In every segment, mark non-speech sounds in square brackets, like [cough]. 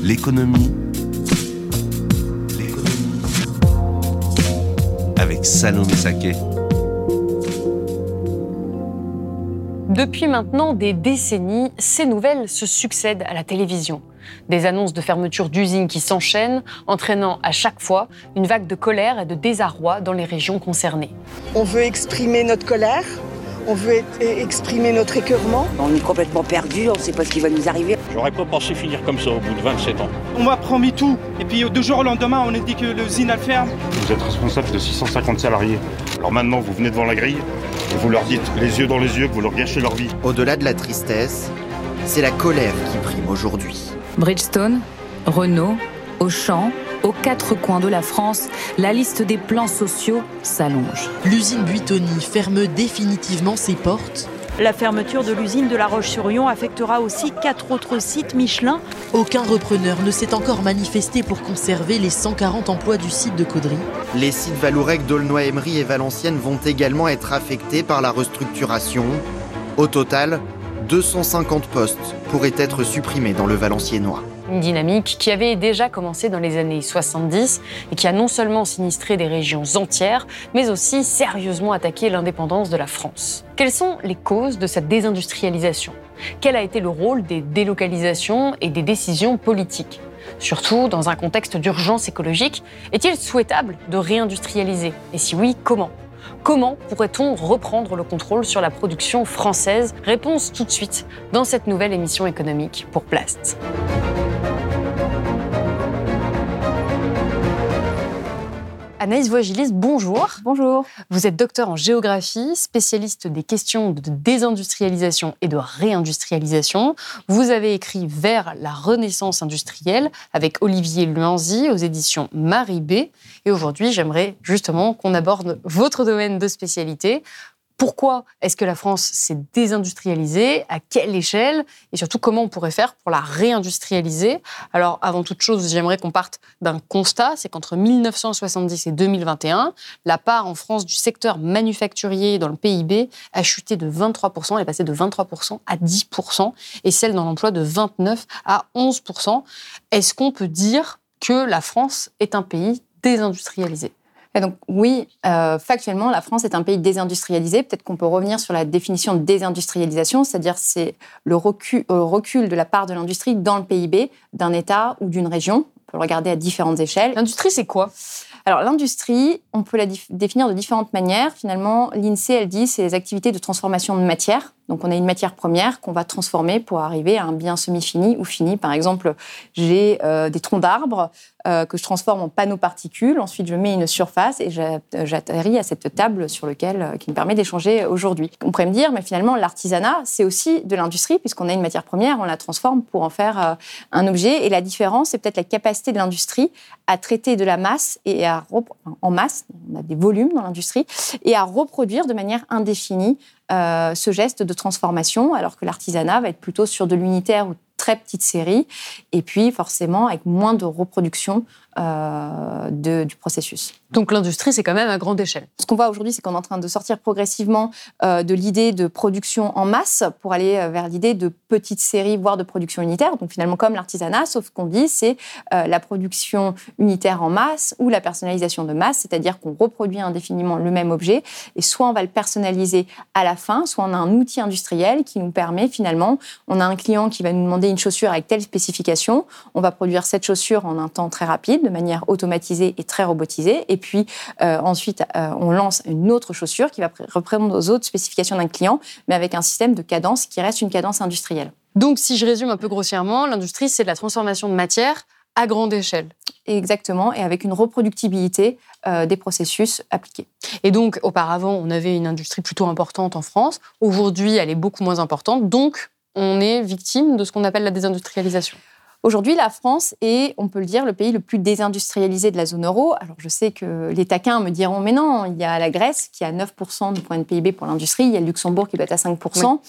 L'économie. L'économie. Avec Salomé Saké. Depuis maintenant des décennies, ces nouvelles se succèdent à la télévision. Des annonces de fermeture d'usines qui s'enchaînent, entraînant à chaque fois une vague de colère et de désarroi dans les régions concernées. On veut exprimer notre colère, on veut exprimer notre écœurement. On est complètement perdu, on ne sait pas ce qui va nous arriver. J'aurais pas pensé finir comme ça au bout de 27 ans. On m'a promis tout, et puis deux jours au lendemain, on a dit que l'usine elle ferme. Vous êtes responsable de 650 salariés. Alors maintenant, vous venez devant la grille, et vous leur dites les yeux dans les yeux que vous leur gâchez leur vie. Au-delà de la tristesse, c'est la colère qui prime aujourd'hui. Bridgestone, Renault, Auchan, aux quatre coins de la France, la liste des plans sociaux s'allonge. L'usine Buitoni ferme définitivement ses portes. La fermeture de l'usine de La Roche-sur-Yon affectera aussi quatre autres sites Michelin. Aucun repreneur ne s'est encore manifesté pour conserver les 140 emplois du site de Caudry. Les sites Valourec, D'aulnoy-Emery et Valenciennes vont également être affectés par la restructuration. Au total, 250 postes pourraient être supprimés dans le Valenciennois. Une dynamique qui avait déjà commencé dans les années 70 et qui a non seulement sinistré des régions entières, mais aussi sérieusement attaqué l'indépendance de la France. Quelles sont les causes de cette désindustrialisation? Quel a été le rôle des délocalisations et des décisions politiques? Surtout dans un contexte d'urgence écologique, est-il souhaitable de réindustrialiser? Et si oui, comment? Comment pourrait-on reprendre le contrôle sur la production française? Réponse tout de suite dans cette nouvelle émission économique pour Plast. Anaïs Voigilis, bonjour. Bonjour. Vous êtes docteur en géographie, spécialiste des questions de désindustrialisation et de réindustrialisation. Vous avez écrit Vers la renaissance industrielle avec Olivier Luanzi aux éditions Marie B. Et aujourd'hui, j'aimerais justement qu'on aborde votre domaine de spécialité. Pourquoi est-ce que la France s'est désindustrialisée À quelle échelle Et surtout, comment on pourrait faire pour la réindustrialiser Alors, avant toute chose, j'aimerais qu'on parte d'un constat, c'est qu'entre 1970 et 2021, la part en France du secteur manufacturier dans le PIB a chuté de 23%, elle est passée de 23% à 10%, et celle dans l'emploi de 29 à 11%. Est-ce qu'on peut dire que la France est un pays désindustrialisé? Et donc oui, euh, factuellement, la France est un pays désindustrialisé. Peut-être qu'on peut revenir sur la définition de désindustrialisation, c'est-à-dire c'est le recul, euh, recul de la part de l'industrie dans le PIB d'un État ou d'une région. On peut le regarder à différentes échelles. L'industrie, c'est quoi? Alors l'industrie, on peut la définir de différentes manières. Finalement, l'INSEE, elle dit, c'est les activités de transformation de matière. Donc on a une matière première qu'on va transformer pour arriver à un bien semi-fini ou fini. Par exemple, j'ai euh, des troncs d'arbres euh, que je transforme en panneaux particules. Ensuite, je mets une surface et j'atterris à cette table sur laquelle euh, qui me permet d'échanger aujourd'hui. On pourrait me dire, mais finalement, l'artisanat, c'est aussi de l'industrie puisqu'on a une matière première, on la transforme pour en faire un objet. Et la différence, c'est peut-être la capacité de l'industrie à traiter de la masse et à en masse, on a des volumes dans l'industrie, et à reproduire de manière indéfinie euh, ce geste de transformation, alors que l'artisanat va être plutôt sur de l'unitaire ou très petite série, et puis forcément avec moins de reproduction euh, de, du processus. Donc l'industrie, c'est quand même à grande échelle. Ce qu'on voit aujourd'hui, c'est qu'on est en train de sortir progressivement euh, de l'idée de production en masse pour aller euh, vers l'idée de petites séries, voire de production unitaire. Donc finalement, comme l'artisanat, sauf qu'on dit, c'est la production unitaire en masse ou la personnalisation de masse, c'est-à-dire qu'on reproduit indéfiniment le même objet et soit on va le personnaliser à la fin, soit on a un outil industriel qui nous permet finalement, on a un client qui va nous demander une chaussure avec telle spécification, on va produire cette chaussure en un temps très rapide de manière automatisée et très robotisée. Et puis euh, ensuite, euh, on lance une autre chaussure qui va reprendre aux autres spécifications d'un client, mais avec un système de cadence qui reste une cadence industrielle. Donc, si je résume un peu grossièrement, l'industrie, c'est de la transformation de matière à grande échelle. Exactement, et avec une reproductibilité euh, des processus appliqués. Et donc, auparavant, on avait une industrie plutôt importante en France. Aujourd'hui, elle est beaucoup moins importante. Donc, on est victime de ce qu'on appelle la désindustrialisation Aujourd'hui, la France est, on peut le dire, le pays le plus désindustrialisé de la zone euro. Alors, je sais que les taquins me diront, mais non, il y a la Grèce qui a 9% de point de PIB pour l'industrie, il y a le Luxembourg qui doit être à 5%.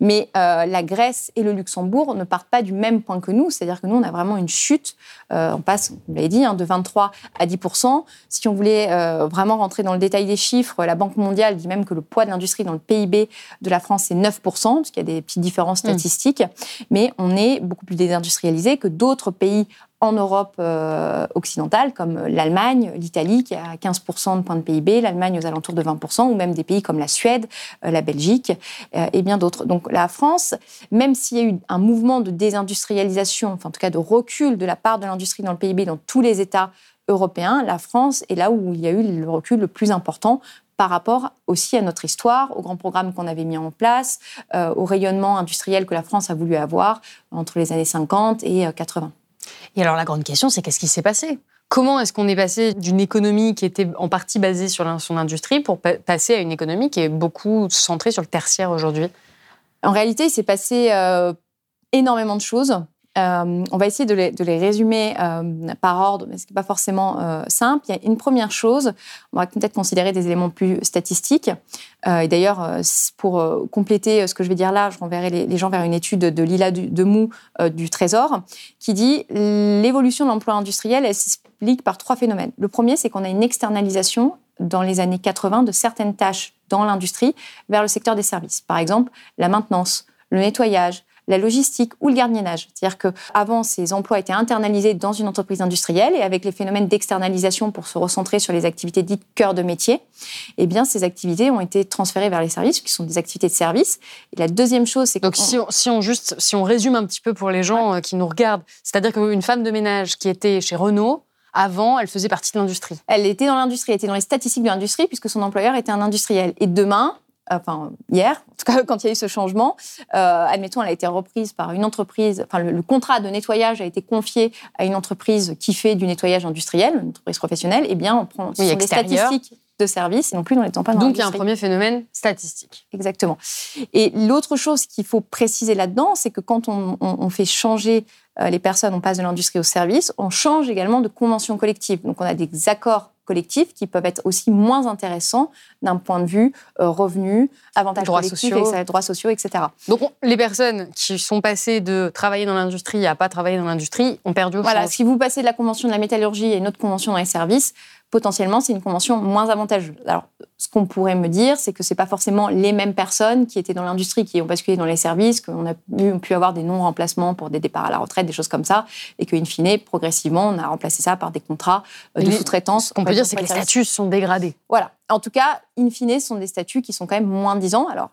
Mais euh, la Grèce et le Luxembourg ne partent pas du même point que nous, c'est-à-dire que nous, on a vraiment une chute. Euh, on passe, vous l'avez dit, hein, de 23 à 10%. Si on voulait euh, vraiment rentrer dans le détail des chiffres, la Banque mondiale dit même que le poids de l'industrie dans le PIB de la France, c'est 9%, parce qu'il y a des petites différences mmh. statistiques. Mais on est beaucoup plus désindustrialisé que d'autres pays en Europe euh, occidentale, comme l'Allemagne, l'Italie, qui a 15% de points de PIB, l'Allemagne aux alentours de 20%, ou même des pays comme la Suède, euh, la Belgique euh, et bien d'autres. Donc la France, même s'il y a eu un mouvement de désindustrialisation, enfin en tout cas de recul de la part de l'industrie dans le PIB dans tous les États européens, la France est là où il y a eu le recul le plus important par rapport aussi à notre histoire, aux grands programmes qu'on avait mis en place, euh, au rayonnement industriel que la France a voulu avoir entre les années 50 et 80. Euh, et alors la grande question, c'est qu'est-ce qui s'est passé? Comment est-ce qu'on est passé d'une économie qui était en partie basée sur son industrie pour passer à une économie qui est beaucoup centrée sur le tertiaire aujourd'hui? En réalité, il s'est passé euh, énormément de choses. Euh, on va essayer de les, résumer euh, par ordre, mais ce n'est pas forcément euh, simple. Il y a une première chose, on va peut-être considérer des éléments plus statistiques. et d'ailleurs, pour compléter ce que je vais dire là, je renverrai les, gens vers une étude de Lila de Mou du Trésor, qui dit l'évolution de l'emploi industriel, elle s'explique par trois phénomènes. Le premier, c'est qu'on a une externalisation dans les années 80 de certaines tâches dans l'industrie vers le secteur des services. Par exemple, la maintenance, le nettoyage, la logistique ou le gardiennage. C'est-à-dire qu'avant, ces emplois étaient internalisés dans une entreprise industrielle et avec les phénomènes d'externalisation pour se recentrer sur les activités dites cœur de métier, eh bien, ces activités ont été transférées vers les services, qui sont des activités de service. Et la deuxième chose, c'est que... Donc, si, on, juste, si on résume un petit peu pour les gens euh, qui nous regardent, c'est-à-dire qu'une femme de ménage qui était chez Renault, avant, elle faisait partie de l'industrie. Elle était dans l'industrie, elle était dans les statistiques de l'industrie puisque son employeur était un industriel. Et demain, enfin hier, en tout cas [laughs] quand il y a eu ce changement, euh, admettons, elle a été reprise par une entreprise, enfin le, contrat de nettoyage a été confié à une entreprise qui fait du nettoyage industriel, une entreprise professionnelle, eh bien on prend sont des statistiques de service et non plus dans les temps pas Donc il y a un premier phénomène statistique. Exactement. Et l'autre chose qu'il faut préciser là-dedans, c'est que quand on, on fait changer euh, les personnes, on passe de l'industrie au service, on change également de convention collective. Donc on a des accords collectifs qui peuvent être aussi moins intéressants d'un point de vue euh, revenu, avantages droits sociaux. droits sociaux, etc. Donc les personnes qui sont passées de travailler dans l'industrie à pas travailler dans l'industrie ont perdu au Voilà, si vous passez de la convention de la métallurgie à une autre convention dans les services, potentiellement, c'est une convention moins avantageuse. Alors, ce qu'on pourrait me dire, c'est que ce pas forcément les mêmes personnes qui étaient dans l'industrie qui ont basculé dans les services, qu'on a pu avoir des non-remplacements pour des départs à la retraite, des choses comme ça, et qu'in fine, progressivement, on a remplacé ça par des contrats euh, de sous-traitance. Ce qu'on peut dire, c'est que les statuts sont dégradés. Voilà. En tout cas, in fine, ce sont des statuts qui sont quand même moins disants. Alors,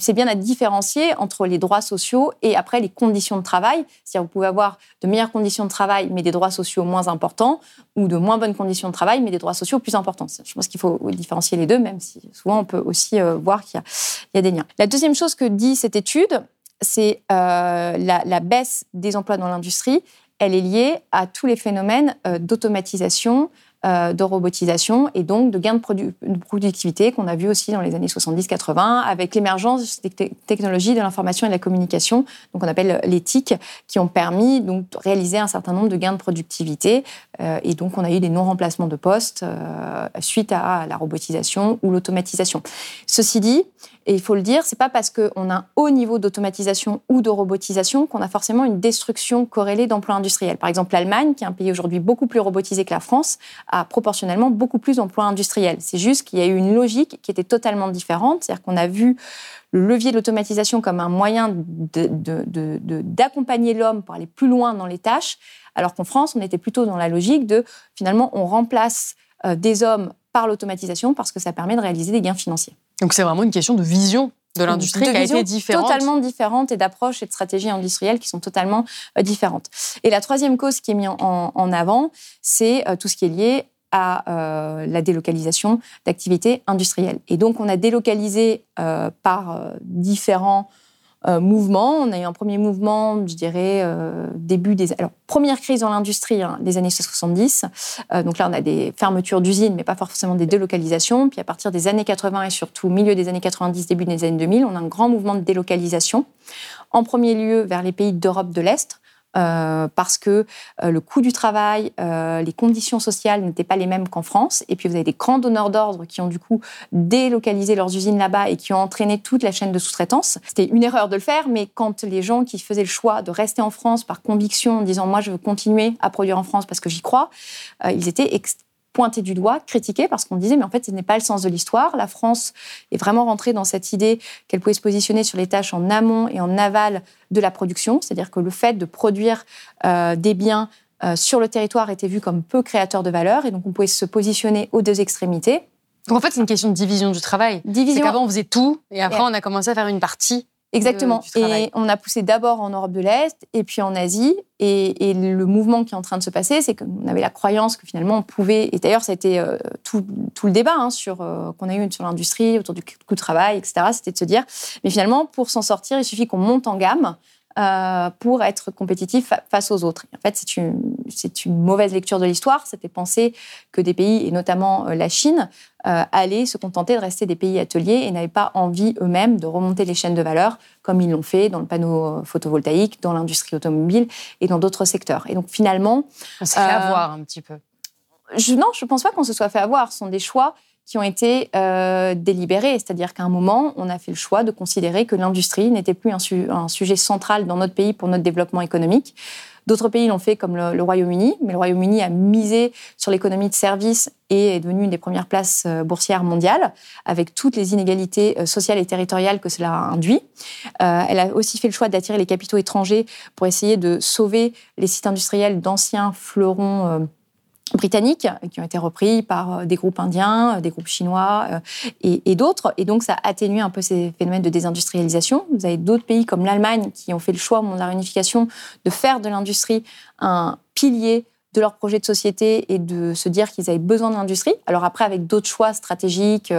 c'est bien à différencier entre les droits sociaux et après les conditions de travail. C'est-à-dire vous pouvez avoir de meilleures conditions de travail mais des droits sociaux moins importants ou de moins bonnes conditions de travail mais des droits sociaux plus importants. Je pense qu'il faut différencier les deux, même si souvent on peut aussi euh, voir qu'il y, a des liens. La deuxième chose que dit cette étude, c'est euh, la, baisse des emplois dans l'industrie. Elle est liée à tous les phénomènes euh, d'automatisation, de robotisation et donc de gains de, productivité qu'on a vu aussi dans les années 70-80 avec l'émergence des technologies de l'information et de la communication, donc on appelle l'éthique, qui ont permis donc de réaliser un certain nombre de gains de productivité euh, et donc on a eu des non-remplacements de postes euh, suite à la robotisation ou l'automatisation. Ceci dit, et il faut le dire, c'est pas parce qu'on a un haut niveau d'automatisation ou de robotisation qu'on a forcément une destruction corrélée d'emplois industriels. Par exemple, l'Allemagne, qui est un pays aujourd'hui beaucoup plus robotisé que la France, a proportionnellement beaucoup plus d'emplois industriels. C'est juste qu'il y a eu une logique qui était totalement différente, c'est-à-dire qu'on a vu le levier de l'automatisation comme un moyen d'accompagner l'homme pour aller plus loin dans les tâches, alors qu'en France, on était plutôt dans la logique de finalement on remplace euh, des hommes par l'automatisation parce que ça permet de réaliser des gains financiers. Donc c'est vraiment une question de vision de l'industrie qui a été différente. Totalement différente et d'approche et de stratégie industrielle qui sont totalement euh, différentes. Et la troisième cause qui est mise en, avant, c'est euh, tout ce qui est lié à euh, la délocalisation d'activités industrielles. Et donc on a délocalisé par différents euh, mouvements. On a eu un premier mouvement, je dirais, euh, début des... Alors, première crise dans l'industrie hein, des années 70. Euh, donc là, on a des fermetures d'usines, mais pas forcément des délocalisations. Puis à partir des années 80 et surtout milieu des années 90, début des années 2000, on a un grand mouvement de délocalisation. En premier lieu, vers les pays d'Europe de l'Est, euh, parce que euh, le coût du travail, euh, les conditions sociales n'étaient pas les mêmes qu'en France. Et puis vous avez des grands donneurs d'ordre qui ont du coup délocalisé leurs usines là-bas et qui ont entraîné toute la chaîne de sous-traitance. C'était une erreur de le faire, mais quand les gens qui faisaient le choix de rester en France par conviction, en disant moi je veux continuer à produire en France parce que j'y crois, ils étaient pointé du doigt, critiqué, parce qu'on disait, mais en fait, ce n'est pas le sens de l'histoire. La France est vraiment rentrée dans cette idée qu'elle pouvait se positionner sur les tâches en amont et en aval de la production, c'est-à-dire que le fait de produire euh, des biens euh, sur le territoire était vu comme peu créateur de valeur, et donc on pouvait se positionner aux deux extrémités. Donc en fait, c'est une question de division du travail. Division. C'est qu'avant, on faisait tout, et après, on a commencé à faire une partie Exactement. et on a poussé d'abord en Europe de l'Est et puis en Asie. Et, le mouvement qui est en train de se passer, c'est qu'on avait la croyance que finalement on pouvait. Et d'ailleurs, ça a été euh, tout, le débat hein, sur euh, qu'on a eu sur l'industrie, autour du coût de travail, etc. C'était de se dire, mais finalement, pour s'en sortir, il suffit qu'on monte en gamme euh, pour être compétitif face aux autres. En fait, c'est une, mauvaise lecture de l'histoire. C'était penser que des pays, et notamment euh, la Chine, euh, allaient se contenter de rester des pays ateliers et n'avaient pas envie eux-mêmes de remonter les chaînes de valeur comme ils l'ont fait dans le panneau photovoltaïque, dans l'industrie automobile et dans d'autres secteurs. Et donc finalement... On s'est fait avoir un petit peu. Je, non, je ne pense pas qu'on se soit fait avoir. Ce sont des choix qui ont été euh, délibérés. C'est-à-dire qu'à un moment, on a fait le choix de considérer que l'industrie n'était plus un, sujet central dans notre pays pour notre développement économique. D'autres pays l'ont fait comme le, Royaume-Uni, mais le Royaume-Uni a misé sur l'économie de services et est devenu une des premières places euh, boursières mondiales, avec toutes les inégalités euh, sociales et territoriales que cela induit. elle a aussi fait le choix d'attirer les capitaux étrangers pour essayer de sauver les sites industriels d'anciens fleurons britanniques qui ont été repris par euh, des groupes indiens, euh, des groupes chinois euh, et, d'autres. Et donc, ça a atténué un peu ces phénomènes de désindustrialisation. Vous avez d'autres pays comme l'Allemagne qui ont fait le choix au moment de la réunification de faire de l'industrie un pilier de leur projet de société et de se dire qu'ils avaient besoin de l'industrie. Alors après, avec d'autres choix stratégiques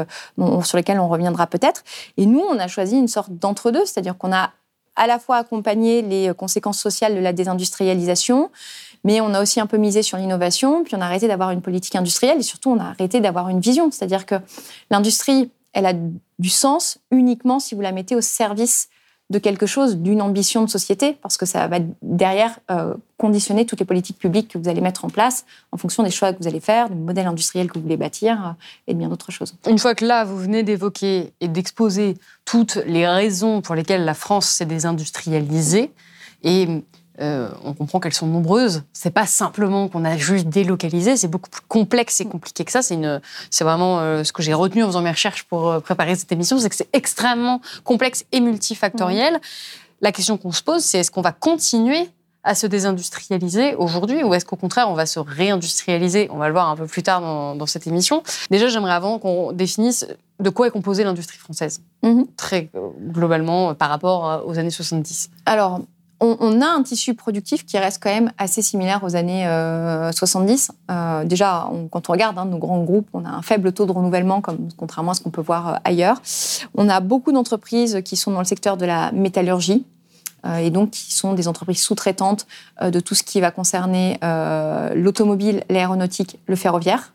sur lesquels on reviendra peut-être. Et nous, on a choisi une sorte d'entre-deux, c'est-à-dire qu'on a à la fois accompagné les conséquences sociales de la désindustrialisation, mais on a aussi un peu misé sur l'innovation, puis on a arrêté d'avoir une politique industrielle et surtout on a arrêté d'avoir une vision. C'est-à-dire que l'industrie, elle a du sens uniquement si vous la mettez au service de quelque chose, d'une ambition de société, parce que ça va derrière euh, conditionner toutes les politiques publiques que vous allez mettre en place en fonction des choix que vous allez faire, du modèle industriel que vous voulez bâtir euh, et de bien d'autres choses. Une fois que là, vous venez d'évoquer et d'exposer toutes les raisons pour lesquelles la France s'est désindustrialisée, et euh, on comprend qu'elles sont nombreuses. C'est pas simplement qu'on a juste délocalisé, c'est beaucoup plus complexe et compliqué que ça. C'est une, c'est vraiment euh, ce que j'ai retenu en faisant mes recherches pour euh, préparer cette émission, c'est que c'est extrêmement complexe et multifactoriel. La question qu'on se pose, c'est est-ce qu'on va continuer à se désindustrialiser aujourd'hui ou est-ce qu'au contraire on va se réindustrialiser? On va le voir un peu plus tard dans, cette émission. Déjà, j'aimerais avant qu'on définisse de quoi est composée l'industrie française, mm-hmm. très globalement par rapport aux années 70. Alors, on, a un tissu productif qui reste quand même assez similaire aux années 70. Euh, euh, déjà, quand on regarde hein, nos grands groupes, on a un faible taux de renouvellement, contrairement à ce qu'on peut voir euh, ailleurs. On a beaucoup d'entreprises qui sont dans le secteur de la métallurgie, et donc qui sont des entreprises sous-traitantes de tout ce qui va concerner l'automobile, l'aéronautique, le ferroviaire.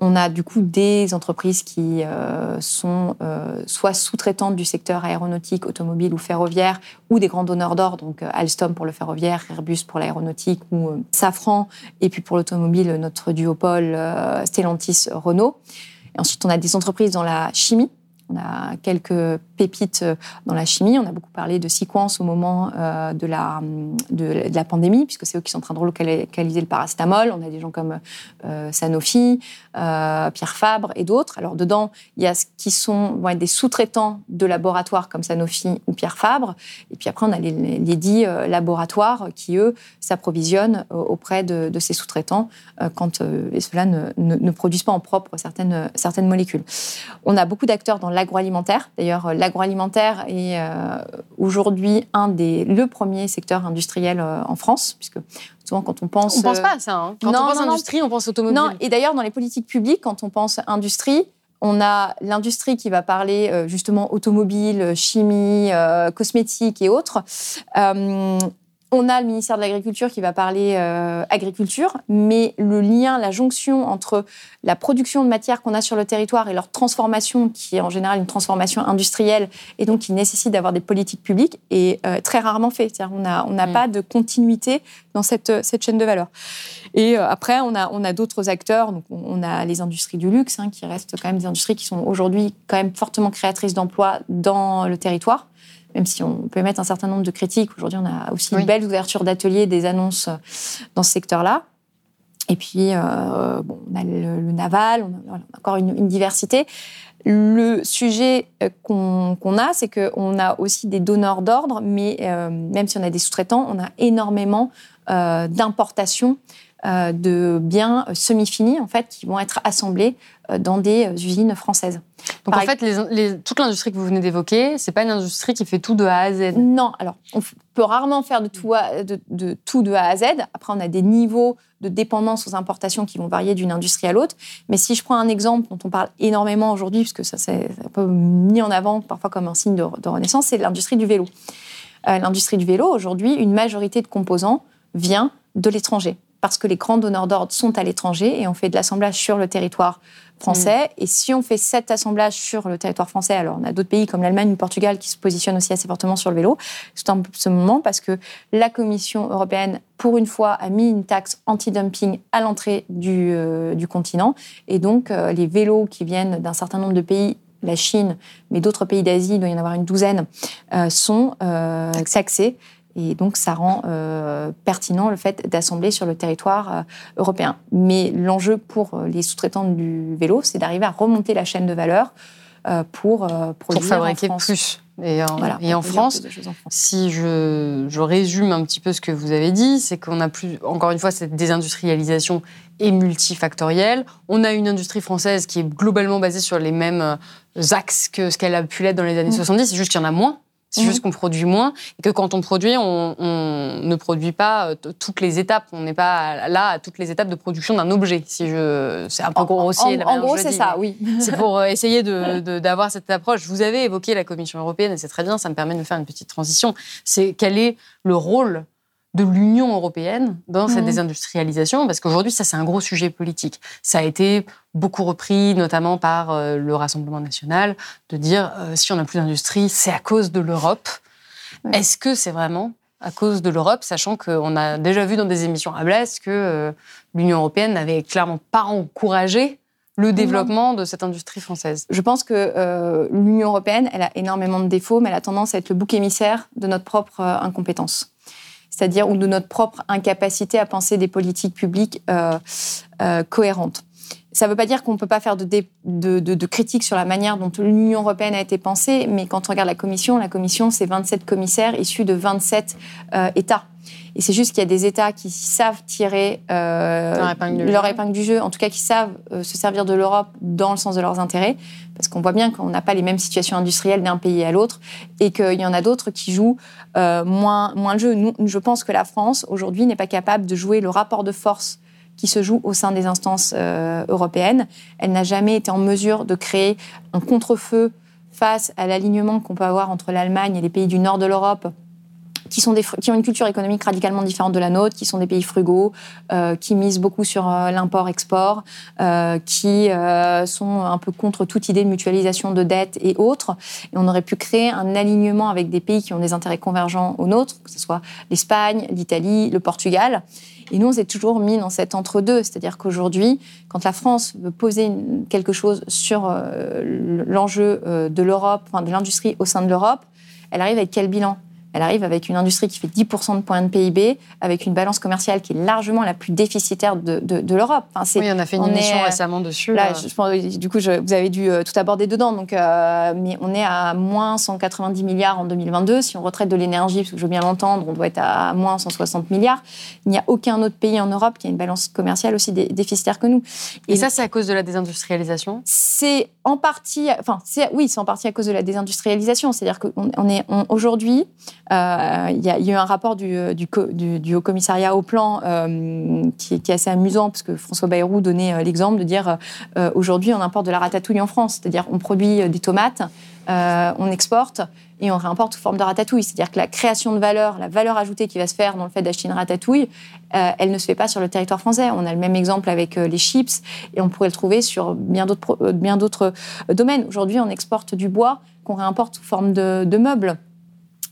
On a du coup des entreprises qui euh, sont euh, soit sous-traitantes du secteur aéronautique, automobile ou ferroviaire, ou des grands donneurs d'ordre, donc euh, Alstom pour le ferroviaire, Airbus pour l'aéronautique, ou Safran, et puis pour l'automobile, notre duopole Stellantis Renault. ensuite, on a des entreprises dans la chimie, on a quelques pépites euh, dans la chimie. On a beaucoup parlé de Sequence au moment euh, de, la, de, la pandémie, puisque c'est eux qui sont en train de relocaliser le paracétamol. On a des gens comme euh, Sanofi, Pierre Fabre et d'autres. Alors dedans, il y a ce qui sont vont être des sous-traitants de laboratoires comme Sanofi ou Pierre Fabre. Et puis après, on a les, les dix laboratoires qui, eux, s'approvisionnent auprès de, ces sous-traitants quand et ceux-là ne, ne, ne, produisent pas en propre certaines, certaines molécules. On a beaucoup d'acteurs dans l'agroalimentaire. D'ailleurs, l'agroalimentaire est euh, aujourd'hui un des le premier secteur industriel euh, en France, puisque souvent quand on pense on pense pas à ça. Hein. Quand on pense industrie, on pense automobile. Non, et d'ailleurs dans les politiques publiques, quand on pense industrie, on a l'industrie qui va parler euh, justement automobile, chimie, euh, cosmétique et autres. Euh, on a le ministère de l'Agriculture qui va parler euh, agriculture, mais le lien, la jonction entre la production de matières qu'on a sur le territoire et leur transformation, qui est en général une transformation industrielle et donc qui nécessite d'avoir des politiques publiques, est euh, très rarement fait. C'est-à-dire on n'a on Mm. pas de continuité dans cette, cette chaîne de valeur. Et euh, après, on a, on a d'autres acteurs. Donc, on on a les industries du luxe, hein, qui restent quand même des industries qui sont aujourd'hui quand même fortement créatrices d'emplois dans le territoire même si on peut mettre un certain nombre de critiques. Aujourd'hui, on a aussi Oui. une belle ouverture d'ateliers, des annonces euh, dans ce secteur-là. Et puis, euh, bon, on a le, le naval, on a, voilà, on a encore une, une diversité. Le sujet euh, qu'on a, c'est qu'on a aussi des donneurs d'ordre, mais euh, même si on a des sous-traitants, on a énormément euh, d'importations de biens euh, semi-finis, en fait, qui vont être assemblés euh, dans des euh, usines françaises. Donc Par en fait, les- les- toute l'industrie que vous venez d'évoquer, c'est pas une industrie qui fait tout de A à Z. Non, alors on peut rarement faire de tout, à- de, de tout de A à Z. Après, on a des niveaux de dépendance aux importations qui vont varier d'une industrie à l'autre. Mais si je prends un exemple dont on parle énormément aujourd'hui, puisque ça c'est un peu mis en avant parfois comme un signe de, de renaissance, c'est l'industrie du vélo. Euh, l'industrie du vélo, aujourd'hui, une majorité de composants vient de l'étranger. Parce que les grands donneurs d'ordre sont à l'étranger et on fait de l'assemblage sur le territoire français. Et si on fait cet assemblage sur le territoire français, alors on a d'autres pays comme l'Allemagne ou le Portugal qui se positionnent aussi assez fortement sur le vélo, c'est tout simplement parce que la Commission européenne, pour une fois, a mis une taxe anti-dumping à l'entrée du, euh, du continent. Et donc, euh, les vélos qui viennent d'un certain nombre de pays la Chine, mais d'autres pays d'Asie, il doit y en avoir une douzaine, euh, sont taxés. Et donc, ça rend euh, pertinent le fait d'assembler sur le territoire euh, européen. Mais l'enjeu pour euh, les sous-traitants du vélo, c'est d'arriver à remonter la chaîne de valeur pour produire pour fabriquer en France. plus. Et en, Voilà, et en pour produire France, en si je, je résume un petit peu ce que vous avez dit, c'est qu'on a plus, encore une fois, cette désindustrialisation est multifactorielle. On a une industrie française qui est globalement basée sur les mêmes axes que ce qu'elle a pu l'être dans les années Mhm. 70, c'est juste qu'il y en a moins. C'est Mhm. juste qu'on produit moins et que quand on produit, on, on ne produit pas euh, toutes les étapes. On n'est pas là à toutes les étapes de production d'un objet. Si je, c'est un peu grossier. En, en dont gros, c'est ça, oui. [laughs] c'est pour euh, essayer de- de- d'avoir cette approche. Vous avez évoqué la Commission européenne et c'est très bien, ça me permet de me faire une petite transition. C'est quel est le rôle de l'Union européenne dans cette Mhm. désindustrialisation Parce qu'aujourd'hui, ça, c'est un gros sujet politique. Ça a été beaucoup repris, notamment par euh, le Rassemblement national, de dire euh, si on n'a plus d'industrie, c'est à cause de l'Europe. Est-ce que c'est vraiment à cause de l'Europe, sachant qu'on a déjà vu dans des émissions à Blaise que euh, l'Union européenne n'avait clairement pas encouragé le développement de cette industrie française? Je pense que euh, l'Union européenne, elle a énormément de défauts, mais elle a tendance à être le bouc émissaire de notre propre euh, incompétence. C'est-à-dire, ou de notre propre incapacité à penser des politiques publiques euh, euh, cohérentes. Ça ne veut pas dire qu'on ne peut pas faire de, dé- de, de, de critiques sur la manière dont l'Union européenne a été pensée, mais quand on regarde la Commission, la Commission, c'est 27 commissaires issus de 27 euh, États. Et c'est juste qu'il y a des États qui savent tirer euh, Leur épingle du leur jeu. épingle du jeu, en tout cas qui savent euh, se servir de l'Europe dans le sens de leurs intérêts, parce qu'on voit bien qu'on n'a pas les mêmes situations industrielles d'un pays à l'autre, et qu'il y en a d'autres qui jouent euh, moins, moins le jeu. Nous, je pense que la France, aujourd'hui, n'est pas capable de jouer le rapport de force qui se joue au sein des instances euh, européennes. Elle n'a jamais été en mesure de créer un contre-feu face à l'alignement qu'on peut avoir entre l'Allemagne et les pays du nord de l'Europe qui, sont des, qui ont une culture économique radicalement différente de la nôtre, qui sont des pays frugaux, euh, qui misent beaucoup sur euh, l'import-export, euh, qui sont un peu contre toute idée de mutualisation de dettes et autres. Et on aurait pu créer un alignement avec des pays qui ont des intérêts convergents aux nôtres, que ce soit l'Espagne, l'Italie, le Portugal. Et nous, on s'est toujours mis dans cet entre-deux. C'est-à-dire qu'aujourd'hui, quand la France veut poser quelque chose sur euh, l'enjeu euh, de l'Europe, enfin de l'industrie au sein de l'Europe, elle arrive avec quel bilan? Elle arrive avec une industrie qui fait 10% de points de PIB, avec une balance commerciale qui est largement la plus déficitaire de, de- de l'Europe. Enfin, Oui, on a fait une on émission est, euh, récemment dessus. Là, euh, je, je pense, du coup, je- vous avez dû euh, tout aborder dedans. Donc, euh, mais on est à moins 190 milliards en 2022. Si on retraite de l'énergie, parce que je veux bien l'entendre, on doit être à moins 160 milliards. Il n'y a aucun autre pays en Europe qui a une balance commerciale aussi dé- déficitaire que nous. Et ça, c'est à cause de la désindustrialisation? C'est en partie, enfin, oui, c'est en partie à cause de la désindustrialisation. C'est-à-dire qu'on on est on- aujourd'hui, Euh, il y, a eu un rapport du, du, Haut Commissariat au Plan qui, est assez amusant, parce que François Bayrou donnait l'exemple de dire aujourd'hui on importe de la ratatouille en France, c'est-à-dire on produit des tomates, on exporte et on réimporte sous forme de ratatouille. C'est-à-dire que la création de valeur, la valeur ajoutée qui va se faire dans le fait d'acheter une ratatouille, elle ne se fait pas sur le territoire français. On a le même exemple avec les chips et on pourrait le trouver sur bien d'autres, domaines. Aujourd'hui, on exporte du bois qu'on réimporte sous forme de, meubles.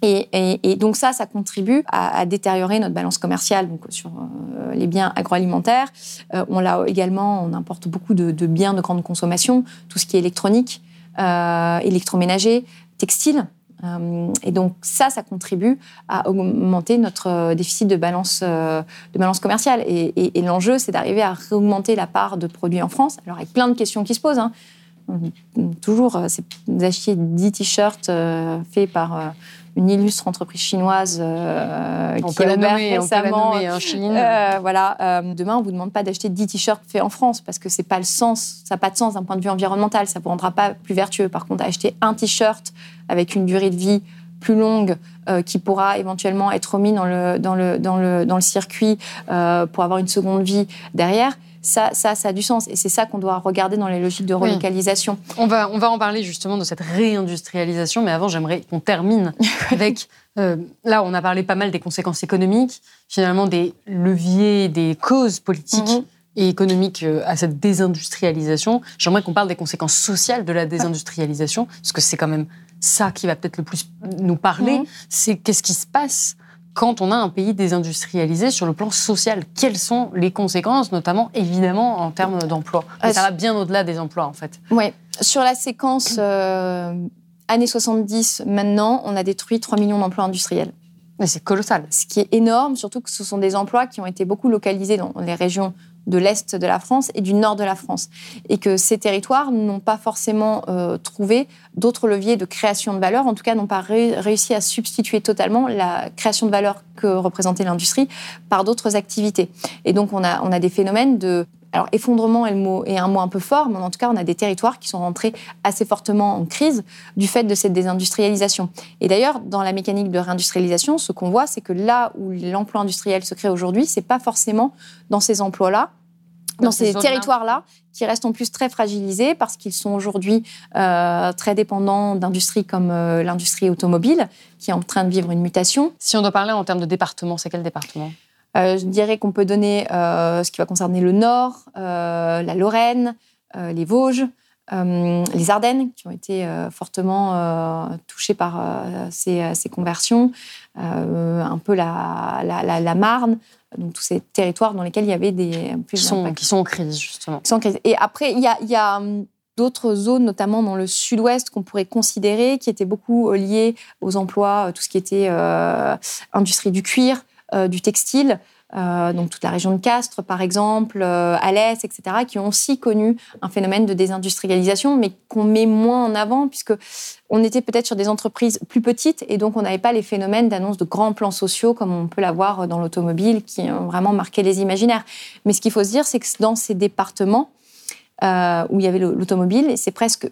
Et, donc ça, ça contribue à, détériorer notre balance commerciale donc sur euh, les biens agroalimentaires. Euh, on l'a également, on importe beaucoup de, biens de grande consommation, tout ce qui est électronique, euh, électroménager, textile. et donc ça, ça contribue à augmenter notre déficit de balance, commerciale. Et, l'enjeu, c'est d'arriver à réaugmenter la part de produits en France. Alors avec plein de questions qui se posent. Hein. Toujours, vous achetiez 10 t-shirts faits par une illustre entreprise chinoise qui a ouvert récemment. en Chine. voilà. demain, on vous demande pas d'acheter 10 t-shirts faits en France parce que c'est pas le sens, ça n'a pas de sens d'un point de vue environnemental. Ça vous rendra pas plus vertueux. Par contre, acheter un t-shirt avec une durée de vie plus longue qui pourra éventuellement être remis dans le, dans le, dans le, dans le circuit pour avoir une seconde vie derrière, ça, ça, ça a du sens. Et c'est ça qu'on doit regarder dans les logiques de relocalisation. On, va, on va en parler justement de cette réindustrialisation, mais avant, j'aimerais qu'on termine [laughs] avec... Euh, là, on a parlé pas mal des conséquences économiques, finalement des leviers, des causes politiques. Mhm. et économiques euh, à cette désindustrialisation. J'aimerais qu'on parle des conséquences sociales de la désindustrialisation, parce que c'est quand même ça qui va peut-être le plus nous parler. Mhm. C'est qu'est-ce qui se passe quand on a un pays désindustrialisé sur le plan social Quelles sont les conséquences, notamment évidemment en termes d'emploi? Ça va bien au-delà des emplois en fait. Oui, sur la séquence euh, années 70, maintenant, on a détruit 3 millions d'emplois industriels. C'est colossal. Ce qui est énorme, surtout que ce sont des emplois qui ont été beaucoup localisés dans les régions de l'Est de la France et du Nord de la France. Et que ces territoires n'ont pas forcément euh, trouvé d'autres leviers de création de valeur, en tout cas n'ont pas réussi à substituer totalement la création de valeur que représentait l'industrie par d'autres activités. Et donc on a, on a des phénomènes de alors, effondrement est, le mot, est un mot un peu fort, mais en tout cas, on a des territoires qui sont rentrés assez fortement en crise du fait de cette désindustrialisation. Et d'ailleurs, dans la mécanique de réindustrialisation, ce qu'on voit, c'est que là où l'emploi industriel se crée aujourd'hui, c'est pas forcément dans ces emplois-là, dans, ces, territoires-là, qui restent en plus très fragilisés parce qu'ils sont aujourd'hui euh, très dépendants d'industries comme euh, l'industrie automobile, qui est en train de vivre une mutation. Si on doit parler en termes de département, c'est quel département? Je dirais qu'on peut donner euh, ce qui va concerner le Nord, euh, la Lorraine, les Vosges, les Ardennes, qui ont été fortement touchées par ces, conversions, un peu la, Marne, donc tous ces territoires dans lesquels il y avait des plus qui sont, qui sont en crise justement. Qui sont en crise. Et après, il y a, y a d'autres zones, notamment dans le sud-ouest, qu'on pourrait considérer, qui étaient beaucoup liées aux emplois, tout ce qui était industrie du cuir, euh, du textile, euh, donc toute la région de Castres par exemple, euh, Alès, etc., qui ont aussi connu un phénomène de désindustrialisation, mais qu'on met moins en avant puisque on était peut-être sur des entreprises plus petites et donc on n'avait pas les phénomènes d'annonce de grands plans sociaux comme on peut l'avoir dans l'automobile qui ont vraiment marqué les imaginaires. Mais ce qu'il faut se dire, c'est que dans ces départements où il y avait l'automobile, c'est presque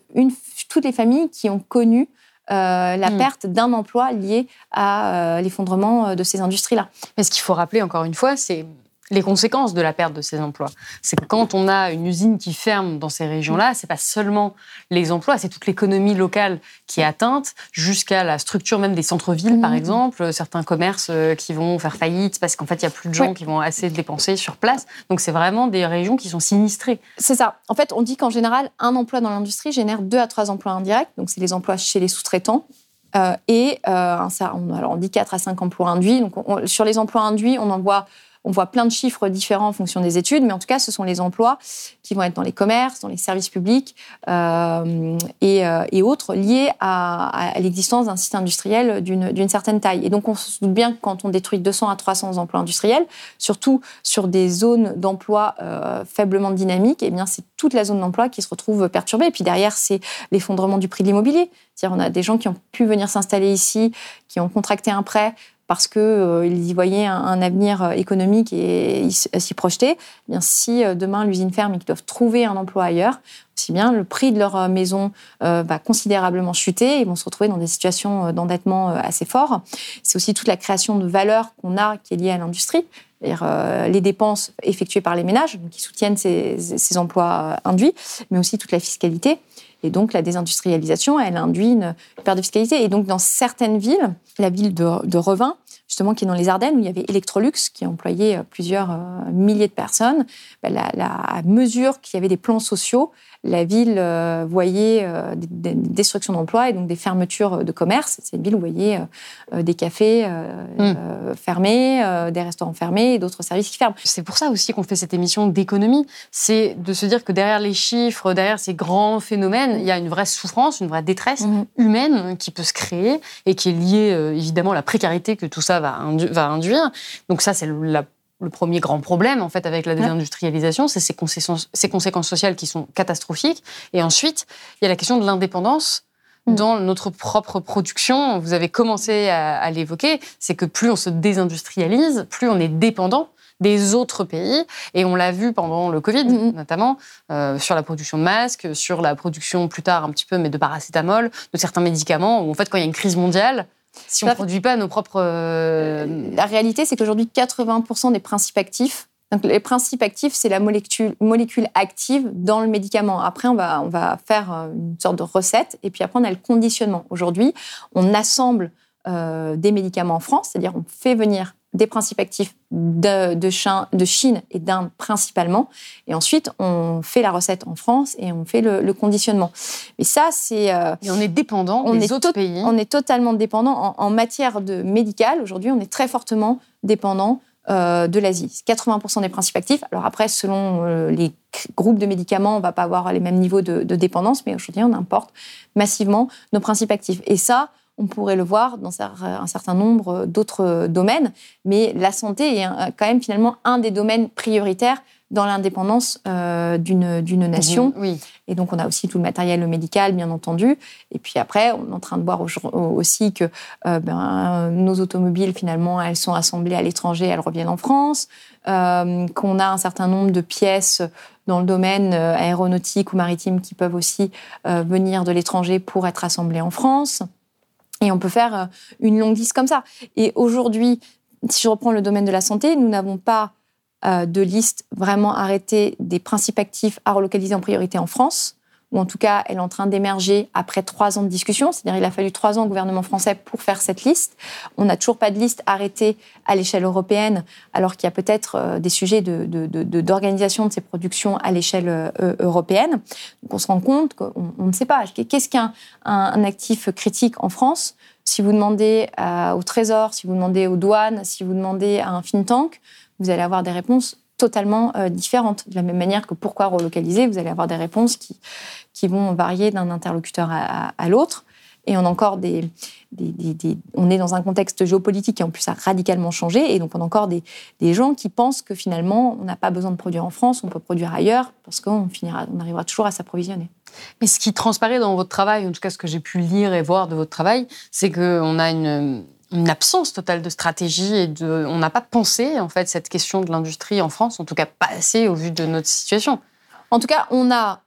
toutes les familles qui ont connu euh, la hmm. perte d'un emploi lié à euh, l'effondrement euh, de ces industries-là. Mais ce qu'il faut rappeler encore une fois, c'est les conséquences de la perte de ces emplois. C'est que quand on a une usine qui ferme dans ces régions-là, c'est pas seulement les emplois, c'est toute l'économie locale qui est atteinte, jusqu'à la structure même des centres-villes, par mmh. exemple, certains commerces euh, qui vont faire faillite parce qu'en fait, il y a plus de gens qui vont assez dépenser sur place. Donc, c'est vraiment des régions qui sont sinistrées. C'est ça. En fait, on dit qu'en général, un emploi dans l'industrie génère deux à trois emplois indirects. Donc, c'est les emplois chez les sous-traitants. Euh, et euh, alors on dit 4 à 5 emplois induits. Donc, sur les emplois induits, on en voit on voit plein de chiffres différents en fonction des études, mais en tout cas, ce sont les emplois qui vont être dans les commerces, dans les services publics euh, euh, et, autres liés à, l'existence d'un site industriel d'une certaine taille. Et donc, on se doute bien que quand on détruit 200 à 300 emplois industriels, surtout sur des zones d'emploi euh, faiblement dynamiques, eh bien, c'est toute la zone d'emploi qui se retrouve perturbée. Et puis derrière, c'est l'effondrement du prix de l'immobilier. C'est-à-dire, on a des gens qui ont pu venir s'installer ici, qui ont contracté un prêt parce qu'ils y voyaient un, avenir économique et s'y projetaient. Eh bien, si demain l'usine ferme et qu'ils doivent trouver un emploi ailleurs, aussi bien le prix de leur maison va considérablement chuter, ils vont se retrouver dans des situations d'endettement assez forts. C'est aussi toute la création de valeur qu'on a qui est liée à l'industrie. Euh, les dépenses effectuées par les ménages, qui soutiennent ces, emplois euh, induits, mais aussi toute la fiscalité. Et donc, la désindustrialisation, elle induit une perte de fiscalité. Et donc, dans certaines villes, la ville de, Revin, justement, qui est dans les Ardennes, où il y avait Electrolux, qui employait euh, plusieurs milliers de personnes, ben, la mesure qu'il y avait des plans sociaux, la ville euh, voyait euh, des, destructions d'emplois et donc des fermetures de commerce. C'est une ville où vous voyez euh, des cafés hmm. fermés, des restaurants fermés et d'autres services qui ferment. C'est pour ça aussi qu'on fait cette émission d'économie. C'est de se dire que derrière les chiffres, derrière ces grands phénomènes, il y a une vraie souffrance, une vraie détresse hmm. humaine qui peut se créer et qui est liée évidemment à la précarité que tout ça va, va induire. Donc ça, c'est la le premier grand problème en fait avec la désindustrialisation, c'est ces conséquences, ces conséquences sociales qui sont catastrophiques. Et ensuite, il y a la question de l'indépendance mm. dans notre propre production. Vous avez commencé à, l'évoquer, c'est que plus on se désindustrialise, plus on est dépendant des autres pays. Et on l'a vu pendant le Covid, mm, mm. notamment, euh, sur la production de masques, sur la production plus tard un petit peu, mais de paracétamol, de certains médicaments, où en fait, quand il y a une crise mondiale, si on ne produit pas nos propres... Euh, la réalité, c'est qu'aujourd'hui, 80% des principes actifs donc, les principes actifs, c'est la molécule, molécule active dans le médicament. Après, on va, on va faire euh, une sorte de recette et puis après, on a le conditionnement. Aujourd'hui, on assemble euh, des médicaments en France, c'est-à-dire on fait venir des principes actifs de, de, Chine et d'Inde principalement. Et ensuite, on fait la recette en France et on fait le, conditionnement. Mais ça, c'est... Euh, et on est dépendant on des autres pays. On est totalement dépendant. En, matière de médicale, aujourd'hui, on est très fortement dépendant euh, de l'Asie. 80% des principes actifs. Alors après, selon euh, les groupes de médicaments, on ne va pas avoir les mêmes niveaux de, de dépendance, mais aujourd'hui, on importe massivement nos principes actifs. Et ça, on pourrait le voir dans un certain nombre d'autres domaines, mais la santé est quand même finalement un des domaines prioritaires dans l'indépendance euh, d'une nation. Oui. Et donc, on a aussi tout le matériel médical, bien entendu. Et puis après, on est en train de voir aussi que euh, ben, nos automobiles, finalement, elles sont assemblées à l'étranger, elles reviennent en France, euh, qu'on a un certain nombre de pièces dans le domaine aéronautique ou maritime qui peuvent aussi venir de l'étranger pour être assemblées en France. Et on peut faire euh, une longue liste comme ça. Et aujourd'hui, si je reprends le domaine de la santé, nous n'avons pas euh, de liste vraiment arrêtée des principes actifs à relocaliser en priorité en France ou en tout cas, elle est en train d'émerger après trois ans de discussion. C'est-à-dire, il a fallu trois ans au gouvernement français pour faire cette liste. On n'a toujours pas de liste arrêtée à l'échelle européenne, alors qu'il y a peut-être euh, des sujets d'organisation de, ces productions à l'échelle euh, européenne. Donc, on se rend compte qu'on ne sait pas. Qu'est-ce qu'un un, actif critique en France? Si vous demandez au Trésor, si vous demandez aux douanes, si vous demandez à un think tank, vous allez avoir des réponses totalement euh, différentes. De la même manière que pourquoi relocaliser, vous allez avoir des réponses qui, qui vont varier d'un interlocuteur à, l'autre. Et on a encore des, on est dans un contexte géopolitique qui en plus a radicalement changé, et donc on a encore des, gens qui pensent que finalement on n'a pas besoin de produire en France, on peut produire ailleurs parce qu'on finira, on arrivera toujours à s'approvisionner. Mais ce qui transparaît dans votre travail, en tout cas ce que j'ai pu lire et voir de votre travail, c'est qu'on a une, une absence totale de stratégie et de, on n'a pas pensé en fait cette question de l'industrie en France, en tout cas pas assez au vu de notre situation. En tout cas, on a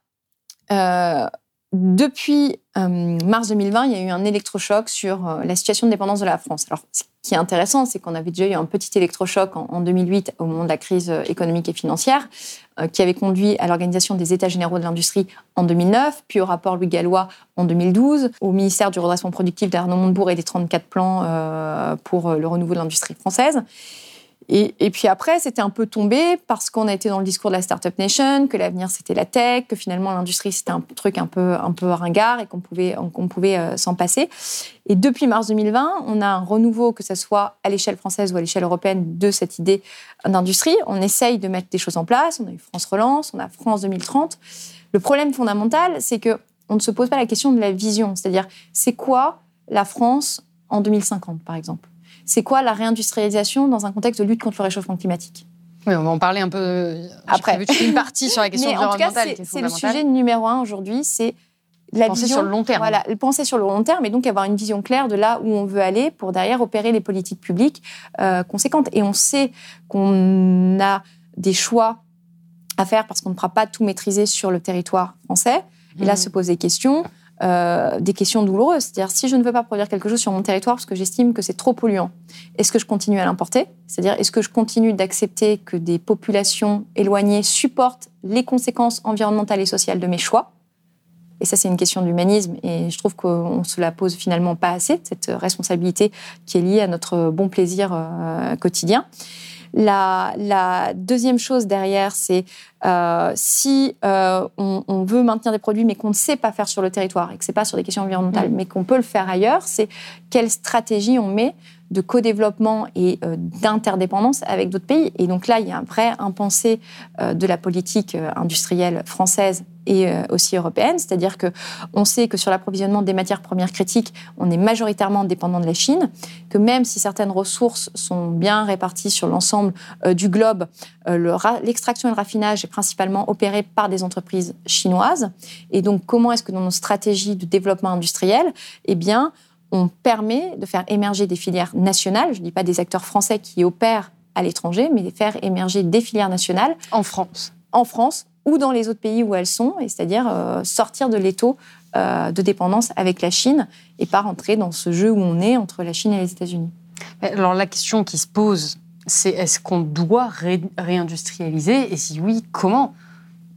euh, depuis euh, mars 2020, il y a eu un électrochoc sur euh, la situation de dépendance de la France. Alors, ce qui est intéressant, c'est qu'on avait déjà eu un petit électrochoc en, 2008 au moment de la crise économique et financière, qui avait conduit à l'organisation des États généraux de l'industrie en 2009, puis au rapport Louis Gallois en 2012, au ministère du redressement productif d'Arnaud Montebourg et des 34 plans pour le renouveau de l'industrie française. Et, puis après, c'était un peu tombé parce qu'on a été dans le discours de la Startup Nation, que l'avenir c'était la tech, que finalement l'industrie c'était un truc un peu, un peu ringard et qu'on pouvait, euh, s'en passer. Et depuis mars 2020, on a un renouveau, que ce soit à l'échelle française ou à l'échelle européenne, de cette idée d'industrie. On essaye de mettre des choses en place. On a eu France Relance, on a France 2030. Le problème fondamental, c'est que on ne se pose pas la question de la vision, c'est-à-dire c'est quoi la France en 2050, par exemple? C'est quoi la réindustrialisation dans un contexte de lutte contre le réchauffement climatique? Oui, on va en parler un peu après. Une partie sur la [laughs] question Mais environnementale. c'est le sujet numéro un aujourd'hui, c'est la penser vision, sur le long terme. Voilà, penser sur le long terme et donc avoir une vision claire de là où on veut aller pour derrière opérer les politiques publiques euh, conséquentes. Et on sait qu'on a des choix à faire parce qu'on ne pourra pas tout maîtriser sur le territoire français. Et là, Mhm. se poser des questions, euh, des questions douloureuses. C'est-à-dire, si je ne veux pas produire quelque chose sur mon territoire parce que j'estime que c'est trop polluant, est-ce que je continue à l'importer? C'est-à-dire, est-ce que je continue d'accepter que des populations éloignées supportent les conséquences environnementales et sociales de mes choix? Et ça, c'est une question d'humanisme. Et je trouve qu'on se la pose finalement pas assez, cette responsabilité qui est liée à notre bon plaisir euh, quotidien. La, la, deuxième chose derrière, c'est euh, si euh, on, on, veut maintenir des produits mais qu'on ne sait pas faire sur le territoire et que c'est pas sur des questions environnementales, mmh. mais qu'on peut le faire ailleurs, c'est quelle stratégie on met de co-développement et euh, d'interdépendance avec d'autres pays. Et donc là, il y a un vrai impensé euh, de la politique euh, industrielle française et euh, aussi européenne, c'est-à-dire que on sait que sur l'approvisionnement des matières premières critiques, on est majoritairement dépendant de la Chine, que même si certaines ressources sont bien réparties sur l'ensemble euh, du globe, euh, l'extraction et le raffinage est principalement opéré par des entreprises chinoises. Et donc, comment est-ce que dans nos stratégies de développement industriel, eh bien, on permet de faire émerger des filières nationales, je ne dis pas des acteurs français qui opèrent à l'étranger, mais de faire émerger des filières nationales. En France. En France ou dans les autres pays où elles sont, c'est-à-dire euh, sortir de l'étau euh, de dépendance avec la Chine et pas rentrer dans ce jeu où on est entre la Chine et les États-Unis. Alors la question qui se pose, c'est est-ce qu'on doit ré réindustrialiser? Et si oui, comment?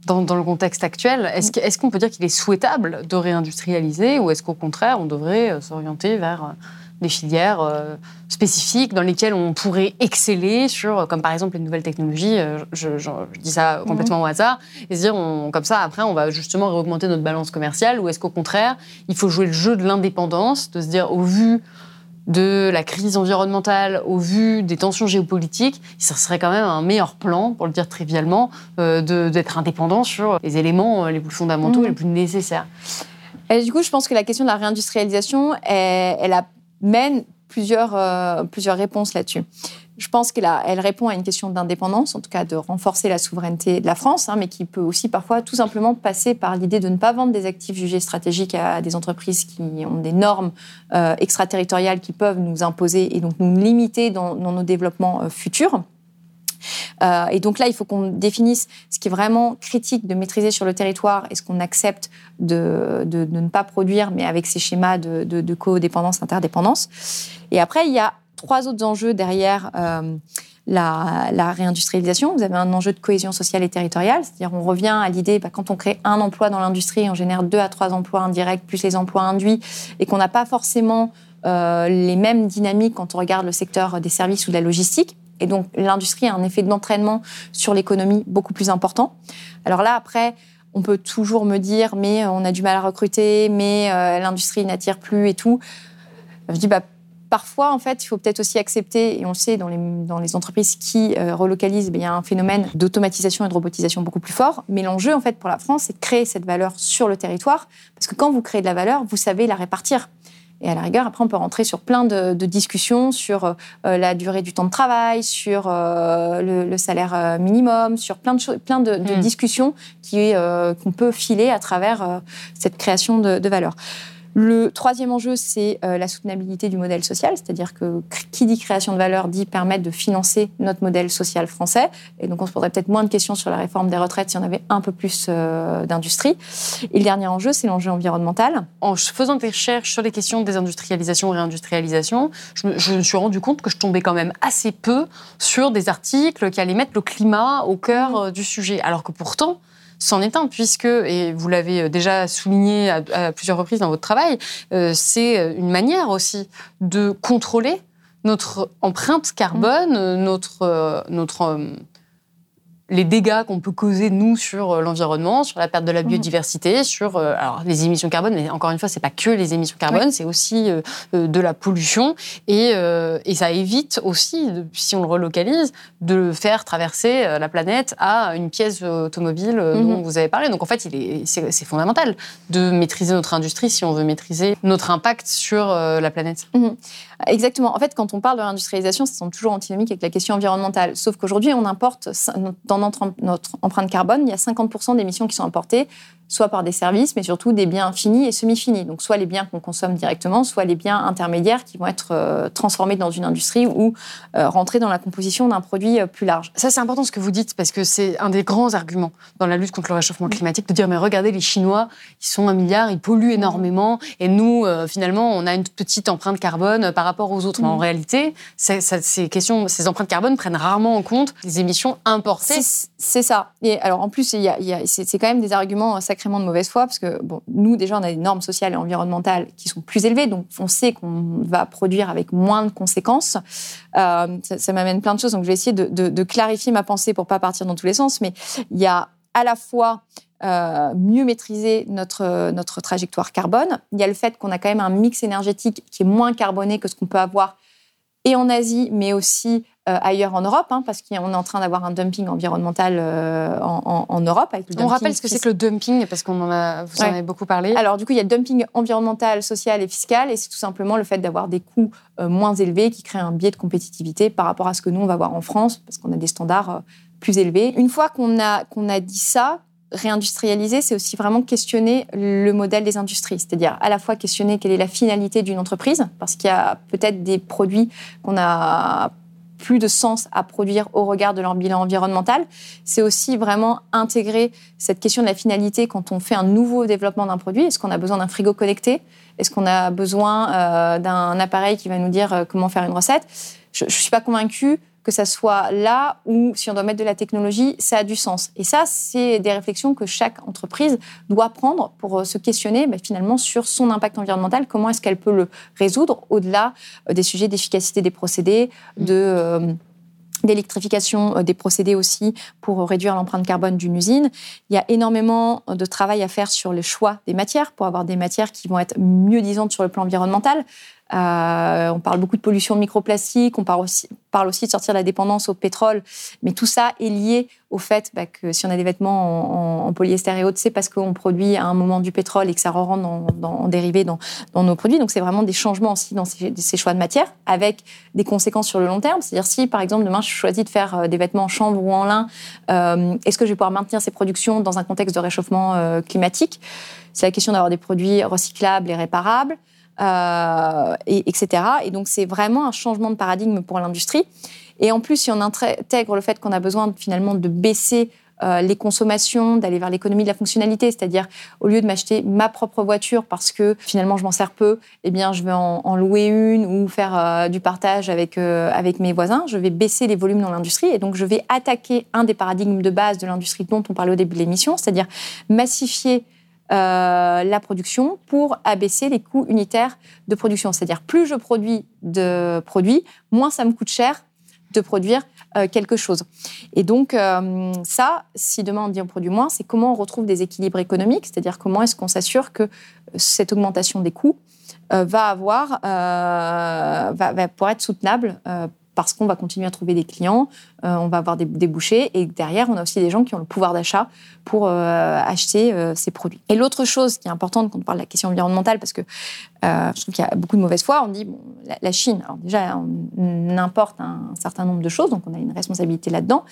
Dans, dans, le contexte actuel, est-ce qu'on peut dire qu'il est souhaitable de réindustrialiser ou est-ce qu'au contraire, on devrait euh, s'orienter vers des filières euh, spécifiques dans lesquelles on pourrait exceller sur, comme par exemple les nouvelles technologies, euh, je, je, je dis ça complètement mmh. au hasard, et se dire, on, comme ça, après, on va justement réaugmenter notre balance commerciale ou est-ce qu'au contraire, il faut jouer le jeu de l'indépendance, de se dire, au vu de la crise environnementale, au vu des tensions géopolitiques, ce serait quand même un meilleur plan, pour le dire trivialement, euh, d'être indépendant sur les éléments les plus fondamentaux mmh. et les plus nécessaires. Et du coup, je pense que la question de la réindustrialisation, elle, elle a, mène plusieurs, euh, plusieurs réponses là-dessus. Je pense qu'elle elle répond à une question d'indépendance, en tout cas de renforcer la souveraineté de la France, hein, mais qui peut aussi parfois tout simplement passer par l'idée de ne pas vendre des actifs jugés stratégiques à des entreprises qui ont des normes euh, extraterritoriales qui peuvent nous imposer et donc nous limiter dans, dans nos développements euh, futurs. Euh, et donc là, il faut qu'on définisse ce qui est vraiment critique de maîtriser sur le territoire et ce qu'on accepte de, ne pas produire, mais avec ces schémas de, de, codépendance, interdépendance. Et après, il y a trois autres enjeux derrière euh, la, la, réindustrialisation. Vous avez un enjeu de cohésion sociale et territoriale, c'est-à-dire on revient à l'idée, bah, quand on crée un emploi dans l'industrie, on génère deux à trois emplois indirects, plus les emplois induits, et qu'on n'a pas forcément euh, les mêmes dynamiques quand on regarde le secteur des services ou de la logistique. Et donc, l'industrie a un effet d'entraînement sur l'économie beaucoup plus important. Alors là, après, on peut toujours me dire, mais on a du mal à recruter, mais euh, l'industrie n'attire plus et tout. Je dis, bah, parfois, en fait, il faut peut-être aussi accepter, et on le sait dans les, dans les entreprises qui euh, relocalisent, il y a un phénomène d'automatisation et de robotisation beaucoup plus fort. Mais l'enjeu, en fait, pour la France, c'est de créer cette valeur sur le territoire. Parce que quand vous créez de la valeur, vous savez la répartir. Et à la rigueur, après, on peut rentrer sur plein de, de discussions sur euh, la durée du temps de travail, sur euh, le, le, salaire euh, minimum, sur plein de, plein de, de mmh. discussions qu'on peut filer à travers cette création de, de valeur. Le troisième enjeu, c'est euh, la soutenabilité du modèle social, c'est-à-dire que qui dit création de valeur dit permettre de financer notre modèle social français. Et donc, on se poserait peut-être moins de questions sur la réforme des retraites si on avait un peu plus euh, d'industrie. Et le dernier enjeu, c'est l'enjeu environnemental. En faisant des recherches sur les questions de désindustrialisation et réindustrialisation, je me, je me suis rendu compte que je tombais quand même assez peu sur des articles qui allaient mettre le climat au cœur mmh. du sujet, alors que pourtant, est un, puisque, et vous l'avez déjà souligné à, à, plusieurs reprises dans votre travail, euh, c'est une manière aussi de contrôler notre empreinte carbone, mmh. notre, euh, notre euh, les dégâts qu'on peut causer nous sur l'environnement, sur la perte de la biodiversité, mmh. sur euh, alors les émissions carbone. Mais encore une fois, c'est pas que les émissions carbone, oui. c'est aussi euh, de la pollution et, euh, et ça évite aussi, si on le relocalise, de faire traverser la planète à une pièce automobile mmh. dont vous avez parlé. Donc en fait, il est c'est fondamental de maîtriser notre industrie si on veut maîtriser notre impact sur la planète. Mmh. Exactement. En fait, quand on parle de réindustrialisation, ça semble toujours antinomique avec la question environnementale. Sauf qu'aujourd'hui, on importe dans notre, notre, empreinte carbone, il y a 50% d'émissions qui sont importées soit par des services, mais surtout des biens finis et semi-finis. Donc soit les biens qu'on consomme directement, soit les biens intermédiaires qui vont être euh, transformés dans une industrie ou euh, rentrer dans la composition d'un produit euh, plus large. Ça, c'est important ce que vous dites, parce que c'est un des grands arguments dans la lutte contre le réchauffement climatique, de dire, mais regardez, les Chinois, ils sont un milliard, ils polluent énormément, et nous, finalement, on a une petite empreinte carbone par rapport aux autres. Mais en mm. réalité, ces, questions, ces empreintes carbone prennent rarement en compte les émissions importées. C'est ça. Et alors, en plus, c'est quand même des arguments de mauvaise foi, parce que bon, nous, déjà, on a des normes sociales et environnementales qui sont plus élevées, donc on sait qu'on va produire avec moins de conséquences. Euh, ça, m'amène plein de choses, donc je vais essayer de, clarifier ma pensée pour pas partir dans tous les sens, mais il y a à la fois euh, mieux maîtriser notre, notre trajectoire carbone. Il y a le fait qu'on a quand même un mix énergétique qui est moins carboné que ce qu'on peut avoir et en Asie, mais aussi ailleurs en Europe, hein, parce qu'on est en train d'avoir un dumping environnemental euh, en, Europe. Avec le On rappelle ce que c'est que le dumping, parce qu'on en a, vous en avez beaucoup parlé. Alors du coup, il y a le dumping environnemental, social et fiscal, et c'est tout simplement le fait d'avoir des coûts euh, moins élevés qui crée un biais de compétitivité par rapport à ce que nous, on va voir en France, parce qu'on a des standards plus élevés. Une fois qu'on a, qu'on a dit ça, réindustrialiser, c'est aussi vraiment questionner le modèle des industries, c'est-à-dire à la fois questionner quelle est la finalité d'une entreprise, parce qu'il y a peut-être des produits qu'on a plus de sens à produire au regard de leur bilan environnemental. C'est aussi vraiment intégrer cette question de la finalité quand on fait un nouveau développement d'un produit. Est-ce qu'on a besoin d'un frigo connecté? Est-ce qu'on a besoin euh, d'un appareil qui va nous dire euh, comment faire une recette? Je ne suis pas convaincue que ça soit là où, si on doit mettre de la technologie, ça a du sens. Et ça, c'est des réflexions que chaque entreprise doit prendre pour euh, se questionner bah, finalement sur son impact environnemental, comment est-ce qu'elle peut le résoudre au-delà euh, des sujets d'efficacité des procédés, mm. de... Euh, d'électrification des procédés aussi pour réduire l'empreinte carbone d'une usine. Il y a énormément de travail à faire sur le choix des matières pour avoir des matières qui vont être mieux disantes sur le plan environnemental. Euh, on parle beaucoup de pollution de microplastiques, on parle aussi, de sortir la dépendance au pétrole, mais tout ça est lié au fait bah, que si on a des vêtements en, polyester et autres, c'est parce qu'on produit à un moment du pétrole et que ça re rentre en dérivé dans, nos produits. Donc c'est vraiment des changements aussi dans ces, choix de matière, avec des conséquences sur le long terme. C'est-à-dire si par exemple demain je choisis de faire euh, des vêtements en chanvre ou en lin, euh, est-ce que je vais pouvoir maintenir ces productions dans un contexte de réchauffement climatique? C'est la question d'avoir des produits recyclables et réparables. Euh, et, etc. Et donc, c'est vraiment un changement de paradigme pour l'industrie. Et en plus, si on intègre le fait qu'on a besoin finalement de baisser euh, les consommations, d'aller vers l'économie de la fonctionnalité, c'est-à-dire au lieu de m'acheter ma propre voiture parce que finalement je m'en sers peu, eh bien je vais en, louer une ou faire euh, du partage avec avec mes voisins. Je vais baisser les volumes dans l'industrie et donc je vais attaquer un des paradigmes de base de l'industrie dont on parlait au début de l'émission, c'est-à-dire massifier euh, la production pour abaisser les coûts unitaires de production. C'est-à-dire plus je produis de produits, moins ça me coûte cher de produire euh, quelque chose. Et donc euh, ça, si demain on dit on produit moins, c'est comment on retrouve des équilibres économiques, c'est-à-dire comment est-ce qu'on s'assure que cette augmentation des coûts va avoir, va, va, pouvoir être soutenable parce qu'on va continuer à trouver des clients, euh, on va avoir des débouchés, et derrière, on a aussi des gens qui ont le pouvoir d'achat pour euh, acheter euh, ces produits. Et l'autre chose qui est importante quand on parle de la question environnementale, parce que je trouve qu'il y a beaucoup de mauvaise foi, on dit, bon, la, Chine, alors déjà, on importe un, certain nombre de choses, donc on a une responsabilité là-dedans.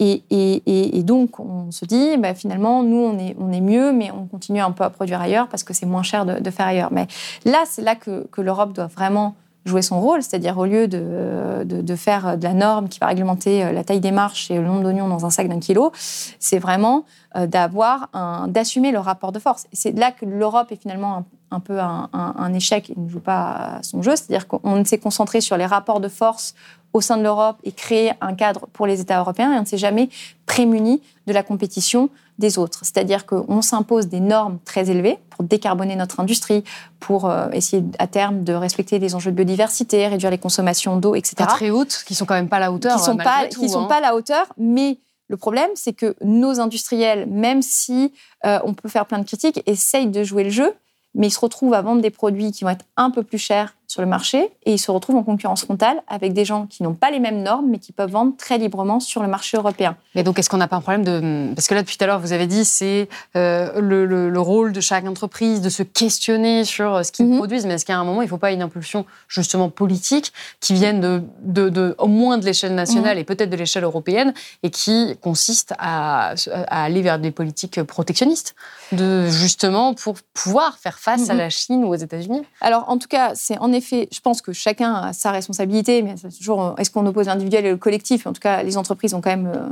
et, donc, on se dit, bah, finalement, nous, on est, on est mieux, mais on continue un peu à produire ailleurs parce que c'est moins cher de, faire ailleurs. Mais là, c'est là que, que l'Europe doit vraiment jouer son rôle, c'est-à-dire au lieu de, de, faire de la norme qui va réglementer euh, la taille des marches et le nombre d'oignons dans un sac d'un kilo, c'est vraiment euh, d'avoir d'assumer le rapport de force. C'est là que l'Europe est finalement un, peu un, un, échec et ne joue pas son jeu, c'est-à-dire qu'on s'est concentré sur les rapports de force au sein de l'Europe et créer un cadre pour les États européens et on ne s'est jamais prémuni de la compétition des autres. C'est-à-dire qu'on s'impose des normes très élevées pour décarboner notre industrie, pour euh, essayer à terme de respecter les enjeux de biodiversité, réduire les consommations d'eau, etc. Pas très hautes, qui sont quand même pas à la hauteur. Qui sont pas, qui sont hein. pas à la hauteur, mais le problème, c'est que nos industriels, même si euh, on peut faire plein de critiques, essayent de jouer le jeu, mais ils se retrouvent à vendre des produits qui vont être un peu plus chers sur le marché et ils se retrouvent en concurrence frontale avec des gens qui n'ont pas les mêmes normes mais qui peuvent vendre très librement sur le marché européen. Mais donc, est-ce qu'on n'a pas un problème de... Parce que là, depuis tout à l'heure, vous avez dit c'est euh, le, le, le, rôle de chaque entreprise de se questionner sur euh, ce qu'ils mm -hmm. produisent, mais est-ce qu'à un moment, il ne faut pas une impulsion justement politique qui vienne de, de, de au moins de l'échelle nationale mm -hmm. et peut-être de l'échelle européenne et qui consiste à, à, aller vers des politiques protectionnistes de, justement pour pouvoir faire face mm -hmm. à la Chine ou aux États-Unis? Alors, en tout cas, c'est en effet, je pense que chacun a sa responsabilité, mais c'est toujours, est-ce qu'on oppose l'individuel et le collectif? En tout cas, les entreprises ont quand euh,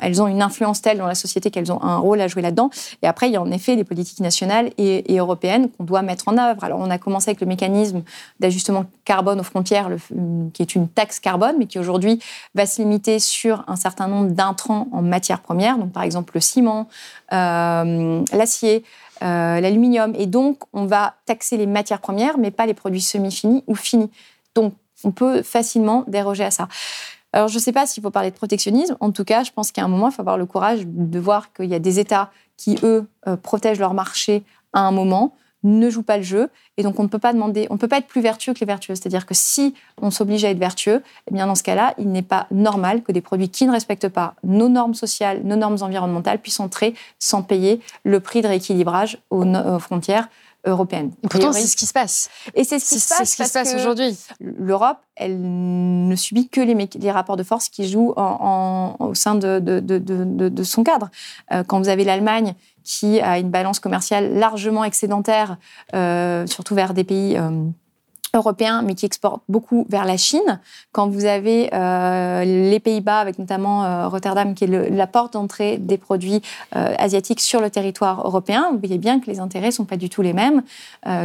elles ont une influence telle dans la société qu'elles ont un rôle à jouer là-dedans. Et après, il y a en effet des politiques nationales et, européennes qu'on doit mettre en œuvre. Alors, on a commencé avec le mécanisme d'ajustement carbone aux frontières, qui est une taxe carbone, mais qui aujourd'hui va se limiter sur un certain nombre d'intrants en matières premières, donc par exemple le ciment, euh, l'acier, euh, l'aluminium. Et donc, on va taxer les matières premières, mais pas les produits semi-finis ou finis. Donc, on peut facilement déroger à ça. Alors, je ne sais pas s'il faut parler de protectionnisme. En tout cas, je pense qu'à un moment, il faut avoir le courage de voir qu'il y a des États qui, eux, euh, protègent leur marché à un moment, ne jouent pas le jeu. Et donc, on ne peut pas demander, on ne peut pas être plus vertueux que les vertueux. C'est-à-dire que si on s'oblige à être vertueux, eh bien, dans ce cas-là, il n'est pas normal que des produits qui ne respectent pas nos normes sociales, nos normes environnementales puissent entrer sans payer le prix de rééquilibrage aux, aux frontières européenne. Et pourtant, c'est ce qui se passe. Et c'est ce qui se passe, ce qui se passe aujourd'hui. L'Europe, elle ne subit que les, les, rapports de force qui jouent en, en, au sein de, de, de, de, son cadre. Euh, quand vous avez l'Allemagne qui a une balance commerciale largement excédentaire, euh, surtout vers des pays euh, européens, mais qui exportent beaucoup vers la Chine. Quand vous avez euh, les Pays-Bas, avec notamment euh, Rotterdam, qui est le, la porte d'entrée des produits euh, asiatiques sur le territoire européen, vous voyez bien que les intérêts sont pas du tout les mêmes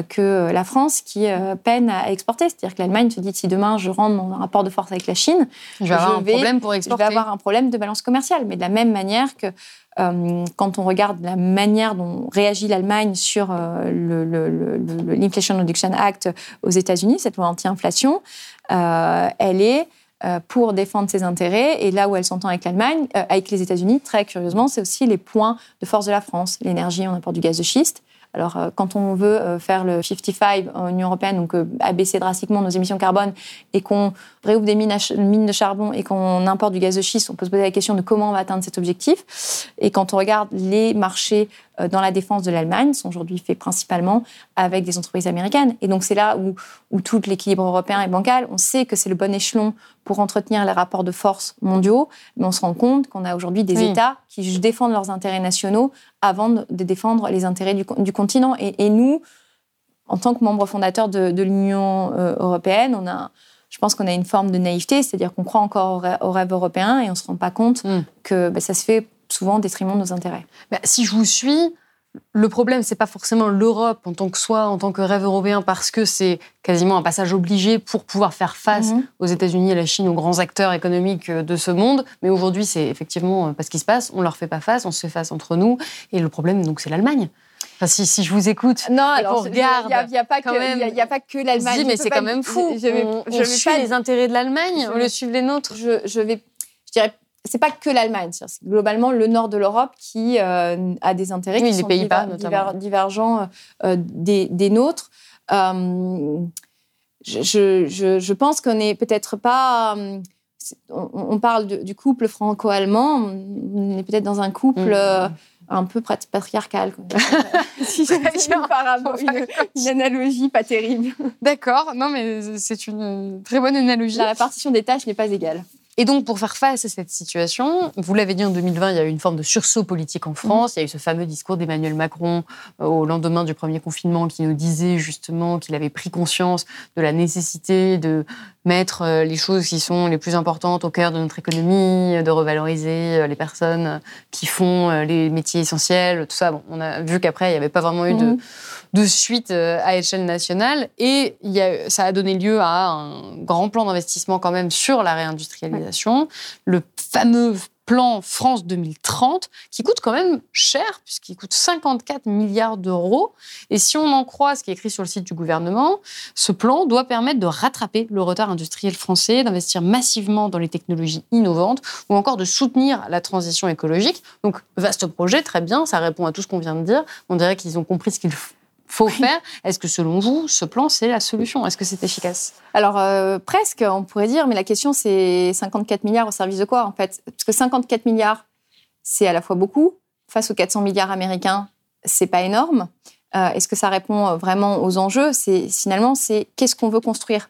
que la France, qui peine à exporter. C'est-à-dire que l'Allemagne se dit si demain je rentre mon rapport de force avec la Chine, je vais avoir vais, un problème pour exporter. Je vais avoir un problème de balance commerciale. Mais de la même manière que quand on regarde la manière dont réagit l'Allemagne sur euh, l'Inflation Reduction Act aux États-Unis, cette loi anti-inflation, euh, elle est euh, pour défendre ses intérêts. Et là où elle s'entend avec l'Allemagne, euh, avec les États-Unis, très curieusement, c'est aussi les points de force de la France. L'énergie, on importe du gaz de schiste. Alors, euh, quand on veut euh, faire le 55 en Union européenne, donc euh, abaisser drastiquement nos émissions carbone, et qu'on réouvre des mines, mines, de charbon et qu'on importe du gaz de schiste, on peut se poser la question de comment on va atteindre cet objectif. Et quand on regarde les marchés dans la défense de l'Allemagne, sont aujourd'hui faits principalement avec des entreprises américaines. Et donc, c'est là où, où tout l'équilibre européen est bancal. On sait que c'est le bon échelon pour entretenir les rapports de force mondiaux, mais on se rend compte qu'on a aujourd'hui des oui. États qui défendent leurs intérêts nationaux avant de défendre les intérêts du, du continent. Et, et, nous, en tant que membres fondateurs de, de l'Union euh, européenne, on a, je pense qu'on a une forme de naïveté, c'est-à-dire qu'on croit encore au rêve, au rêve, européen et on ne se rend pas compte mm. que bah, ça se fait souvent au détriment de nos intérêts. Si je vous suis, le problème, c'est pas forcément l'Europe en tant que soi, en tant que rêve européen, parce que c'est quasiment un passage obligé pour pouvoir faire face -hmm. aux États-Unis, à la Chine, aux grands acteurs économiques de ce monde. Mais aujourd'hui, c'est effectivement pas ce qui se passe. On leur fait pas face, on se fait face entre nous. Et le problème, donc, c'est l'Allemagne. Enfin, si, si, je vous écoute, non, alors il n'y a, a, pas que, l'Allemagne. mais c'est quand même fou. Je, vais, on, je on suit pas les intérêts de l'Allemagne lieu de suivre les nôtres. Je, je vais, je dirais c'est pas que l'Allemagne, c'est globalement le nord de l'Europe qui euh, a des intérêts oui, qui les sont diver, divergents euh, des, des, nôtres. Euh, je, je, je, pense qu'on n'est peut-être pas. On, on, parle de, du couple franco-allemand, on est peut-être dans un couple. Mmh. Un peu patriarcal. [laughs] si apparemment [laughs] une, une analogie pas terrible. D'accord, non mais c'est une très bonne analogie. La répartition des tâches n'est pas égale. Et donc, pour faire face à cette situation, vous l'avez dit en 2020, il y a eu une forme de sursaut politique en France. Il y a eu ce fameux discours d'Emmanuel Macron euh, au lendemain du premier confinement qui nous disait justement qu'il avait pris conscience de la nécessité de mettre euh, les choses qui sont les plus importantes au cœur de notre économie, de revaloriser euh, les personnes qui font les métiers essentiels, tout ça. Bon, on a vu qu'après, il n'y avait pas vraiment eu de, mmh. De suite à échelle nationale. Et il y a, ça a donné lieu à un grand plan d'investissement quand même sur la réindustrialisation le fameux plan France 2030, qui coûte quand même cher, puisqu'il coûte 54 milliards d'euros. Et si on en croit ce qui est écrit sur le site du gouvernement, ce plan doit permettre de rattraper le retard industriel français, d'investir massivement dans les technologies innovantes, ou encore de soutenir la transition écologique. Donc, vaste projet, très bien, ça répond à tout ce qu'on vient de dire. On dirait qu'ils ont compris ce qu'il faut faire. Est-ce que selon vous, ce plan, c'est la solution? Est-ce que c'est efficace? Alors, euh, presque, on pourrait dire, mais la question, c'est 54 milliards au service de quoi, en fait? Parce que 54 milliards, c'est à la fois beaucoup. Face aux 400 milliards américains, c'est pas énorme. Euh, est-ce que ça répond vraiment aux enjeux? C'est Finalement, c'est qu'est-ce qu'on veut construire?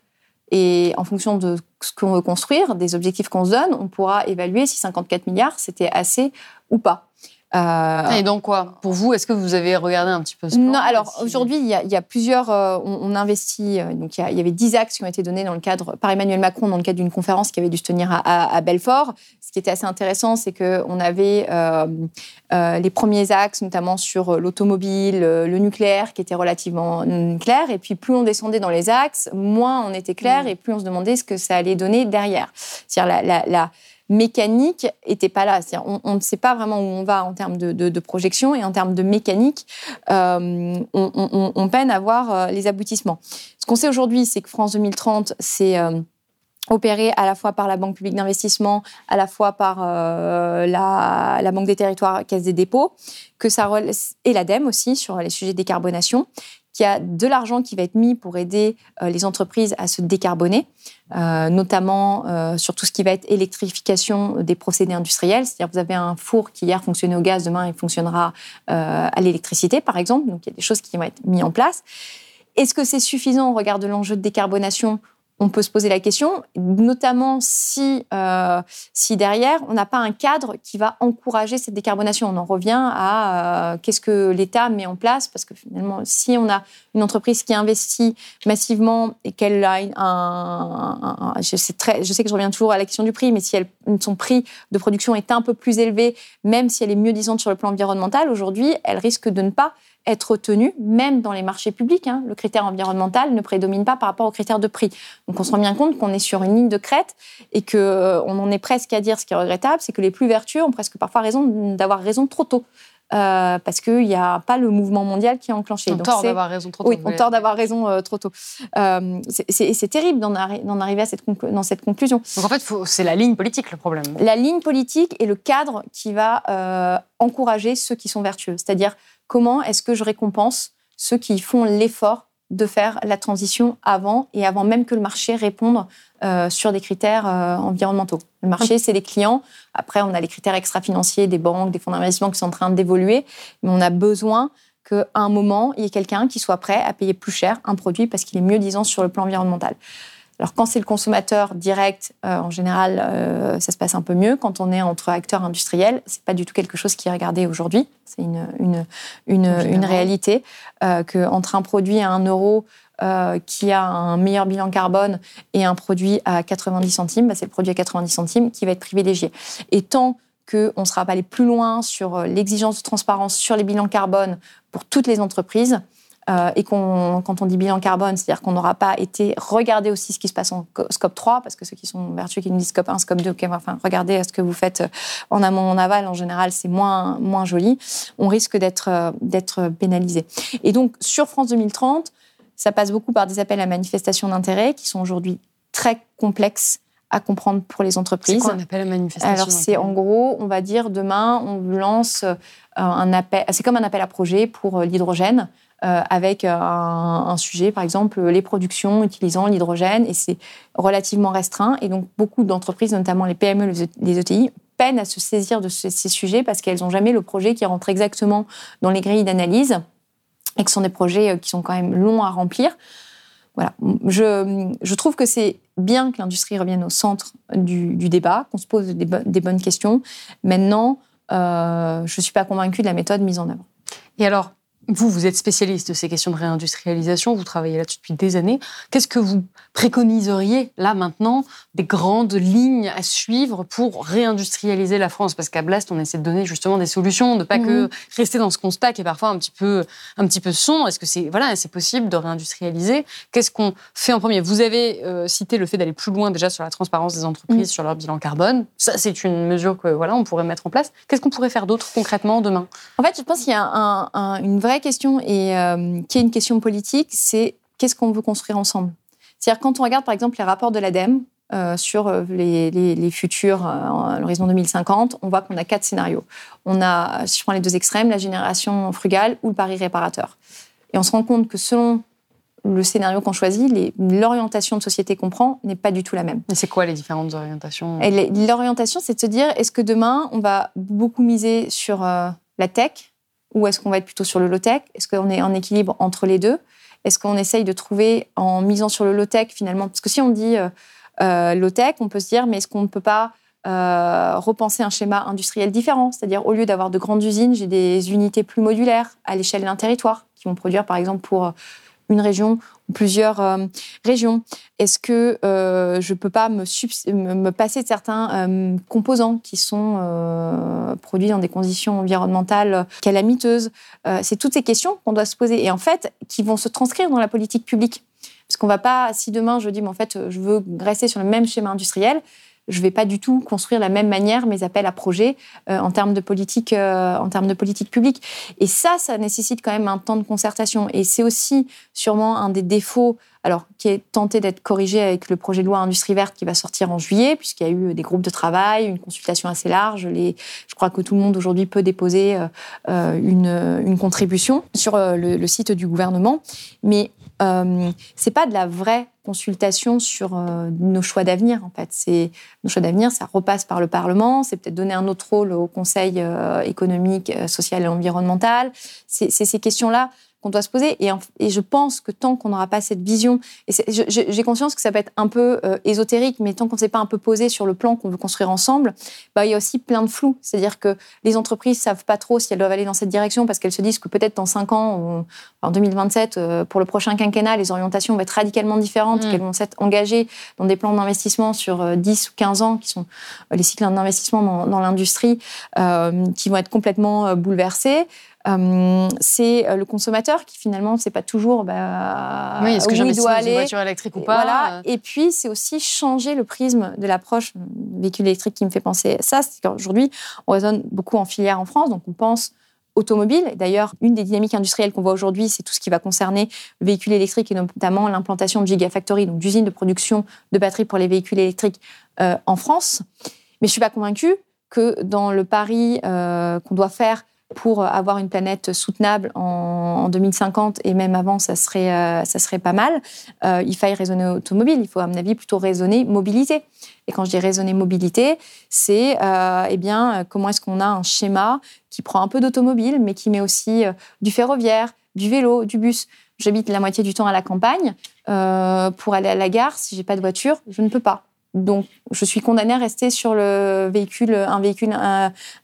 Et en fonction de ce qu'on veut construire, des objectifs qu'on se donne, on pourra évaluer si 54 milliards, c'était assez ou pas. Euh, et donc quoi? Pour vous, est-ce que vous avez regardé un petit peu ce plan Non, alors aujourd'hui, il, y, a plusieurs. Euh, on, investit. Euh, donc il y, avait 10 axes qui ont été donnés dans le cadre par Emmanuel Macron dans le cadre d'une conférence qui avait dû se tenir à, Belfort. Ce qui était assez intéressant, c'est que on avait les premiers axes, notamment sur l'automobile, le nucléaire, qui était relativement clair. Et puis plus on descendait dans les axes, moins on était clair mmh. et plus on se demandait ce que ça allait donner derrière. C'est-à-dire la, la mécanique était pas là. On, on, ne sait pas vraiment où on va en termes de, projection et en termes de mécanique, euh, on, peine à voir euh, les aboutissements. Ce qu'on sait aujourd'hui, c'est que France 2030, c'est euh, opéré à la fois par la Banque publique d'investissement, à la fois par la, la, Banque des territoires, Caisse des dépôts, que ça et l'ADEME aussi sur les sujets de décarbonation qu'il y a de l'argent qui va être mis pour aider euh, les entreprises à se décarboner, euh, notamment euh, sur tout ce qui va être électrification des procédés industriels. C'est-à-dire vous avez un four qui hier fonctionnait au gaz, demain il fonctionnera à l'électricité, par exemple. Donc il y a des choses qui vont être mises en place. Est-ce que c'est suffisant au regard de l'enjeu de décarbonation on peut se poser la question, notamment si, euh, si derrière, on n'a pas un cadre qui va encourager cette décarbonation. On en revient à euh, qu'est-ce que l'État met en place, parce que finalement, si on a une entreprise qui investit massivement et qu'elle a un, je, sais très, je sais que je reviens toujours à la question du prix, mais si elle, son prix de production est un peu plus élevé, même si elle est mieux disante sur le plan environnemental, aujourd'hui, elle risque de ne pas être tenue, même dans les marchés publics. Hein. le critère environnemental ne prédomine pas par rapport au critère de prix. Donc on se rend bien compte qu'on est sur une ligne de crête et qu'on euh, en est presque à dire ce qui est regrettable, c'est que les plus vertueux ont presque parfois raison d'avoir raison trop tôt. Euh, parce qu'il n'y a pas le mouvement mondial qui est enclenché. On tort d'avoir raison trop tôt. Oui, on tort d'avoir raison euh, trop tôt. Euh, c'est terrible d'en arriver à cette dans cette conclusion. Donc en fait, c'est la ligne politique le problème. La ligne politique et le cadre qui va encourager ceux qui sont vertueux. C'est-à-dire comment est-ce que je récompense ceux qui font l'effort de faire la transition avant et avant même que le marché réponde euh, sur des critères euh, environnementaux. Le marché, c'est les clients. Après, on a les critères extra-financiers des banques, des fonds d'investissement qui sont en train d'évoluer. Mais on a besoin qu'à un moment, il y ait quelqu'un qui soit prêt à payer plus cher un produit parce qu'il est mieux disant sur le plan environnemental. Alors quand c'est le consommateur direct, euh, en général, euh, ça se passe un peu mieux. Quand on est entre acteurs industriels, c'est pas du tout quelque chose qui est regardé aujourd'hui. C'est une, une, une, une réalité euh, qu'entre un produit à 1 euro qui a un meilleur bilan carbone et un produit à 90 centimes, bah, c'est le produit à 90 centimes qui va être privilégié. Et tant qu'on ne sera pas allé plus loin sur l'exigence de transparence sur les bilans carbone pour toutes les entreprises, euh, et qu'on, quand on dit bilan carbone, c'est-à-dire qu'on n'aura pas été regarder aussi ce qui se passe en scope 3, parce que ceux qui sont vertueux qui nous disent scope 1, scope 2, enfin, regardez ce que vous faites euh, en amont, en aval, en général, c'est moins, moins joli. On risque d'être, euh, d'être pénalisé. Et donc, sur France 2030, ça passe beaucoup par des appels à manifestation d'intérêt qui sont aujourd'hui très complexes à comprendre pour les entreprises. C'est quoi un appel à manifestation Alors c'est en gros, on va dire demain, on lance un appel, c'est comme un appel à projet pour l'hydrogène. Euh, avec euh, un, sujet, par exemple, les productions utilisant l'hydrogène, et c'est relativement restreint. Et donc, beaucoup d'entreprises, notamment les PME, les ETI, peinent à se saisir de ces, sujets parce qu'elles n'ont jamais le projet qui rentre exactement dans les grilles d'analyse et que ce sont des projets euh, qui sont quand même longs à remplir. Voilà. Je, je trouve que c'est bien que l'industrie revienne au centre du, débat, qu'on se pose des, des, bonnes questions. Maintenant, je ne suis pas convaincue de la méthode mise en œuvre. Et alors, vous, vous êtes spécialiste de ces questions de réindustrialisation, vous travaillez là-dessus depuis des années. Qu'est-ce que vous préconiseriez, là maintenant, des grandes lignes à suivre pour réindustrialiser la France? Parce qu'à Blast, on essaie de donner justement des solutions, de pas que mhm. rester dans ce constat qui est parfois un petit peu, un petit peu sombre. Est-ce que c'est voilà, c'est possible de réindustrialiser? Qu'est-ce qu'on fait en premier? Vous avez euh, cité le fait d'aller plus loin déjà sur la transparence des entreprises, mhm. sur leur bilan carbone. Ça, c'est une mesure que voilà, on pourrait mettre en place. Qu'est-ce qu'on pourrait faire d'autre concrètement demain? En fait, je pense qu'il y a une vraie question et euh, qui est une question politique, c'est qu'est-ce qu'on veut construire ensemble? C'est-à-dire quand on regarde par exemple les rapports de l'ADEME euh, sur euh, les, futurs à l'horizon 2050, on voit qu'on a quatre scénarios. On a, si je prends les deux extrêmes, la génération frugale ou le pari réparateur. Et on se rend compte que selon le scénario qu'on choisit, l'orientation de société qu'on prend n'est pas du tout la même. Mais c'est quoi les différentes orientations? L'orientation, c'est de se dire, est-ce que demain, on va beaucoup miser sur euh, la tech ou est-ce qu'on va être plutôt sur le low-tech? Est-ce qu'on est en équilibre entre les deux? Est-ce qu'on essaye de trouver, en misant sur le low-tech finalement? Parce que si on dit euh, euh, low-tech, on peut se dire, mais est-ce qu'on ne peut pas repenser un schéma industriel différent? C'est-à-dire, au lieu d'avoir de grandes usines, j'ai des unités plus modulaires à l'échelle d'un territoire qui vont produire, par exemple, pour une région ou plusieurs euh, régions Est-ce que euh, je ne peux pas me, passer de certains euh, composants qui sont produits dans des conditions environnementales calamiteuses? C'est toutes ces questions qu'on doit se poser et en fait qui vont se transcrire dans la politique publique. Parce qu'on ne va pas, si demain je dis, mais en fait, je veux rester sur le même schéma industriel, je ne vais pas du tout construire de la même manière mes appels à projets euh, en termes de politique, euh, en termes de politique publique. Et ça, ça nécessite quand même un temps de concertation. Et c'est aussi sûrement un des défauts, alors qui est tenté d'être corrigé avec le projet de loi Industrie verte qui va sortir en juillet, puisqu'il y a eu des groupes de travail, une consultation assez large. Je crois que tout le monde aujourd'hui peut déposer euh, une, une, contribution sur le, le, site du gouvernement. Mais euh, c'est pas de la vraie consultation sur euh, nos choix d'avenir en fait. C'est nos choix d'avenir, ça repasse par le Parlement. C'est peut-être donner un autre rôle au Conseil euh, économique, social et environnemental. C'est ces questions-là qu'on doit se poser. Et, et, je pense que tant qu'on n'aura pas cette vision, et j'ai conscience que ça peut être un peu euh, ésotérique, mais tant qu'on ne s'est pas un peu posé sur le plan qu'on veut construire ensemble, bah, il y a aussi plein de flou. C'est-à-dire que les entreprises savent pas trop si elles doivent aller dans cette direction parce qu'elles se disent que peut-être dans 5 ans, ou en 2027, euh, pour le prochain quinquennat, les orientations vont être radicalement différentes, mmh. qu'elles vont s'être engagées dans des plans d'investissement sur 10 euh, ou 15 ans, qui sont les cycles d'investissement dans, dans l'industrie, qui vont être complètement bouleversés. Euh, c'est euh, le consommateur qui finalement ne sait pas toujours bah, oui, est-ce que où il doit aller. Une voiture électrique ou pas voilà. Euh Et puis c'est aussi changer le prisme de l'approche véhicule électrique qui me fait penser ça. C'est qu'aujourd'hui on raisonne beaucoup en filière en France, donc on pense automobile. D'ailleurs, une des dynamiques industrielles qu'on voit aujourd'hui, c'est tout ce qui va concerner le véhicule électrique et notamment l'implantation de gigafactories, donc d'usines de production de batteries pour les véhicules électriques en France. Mais je suis pas convaincue que dans le pari qu'on doit faire pour avoir une planète soutenable en, 2050 et même avant, ça serait, euh, ça serait pas mal. Euh, il faille raisonner automobile. Il faut, à mon avis, plutôt raisonner mobilité. Et quand je dis raisonner mobilité, c'est euh, eh bien comment est-ce qu'on a un schéma qui prend un peu d'automobile, mais qui met aussi du ferroviaire, du vélo, du bus. J'habite la moitié du temps à la campagne. pour aller à la gare, si j'ai pas de voiture, je ne peux pas. Donc, je suis condamnée à rester sur le véhicule, un véhicule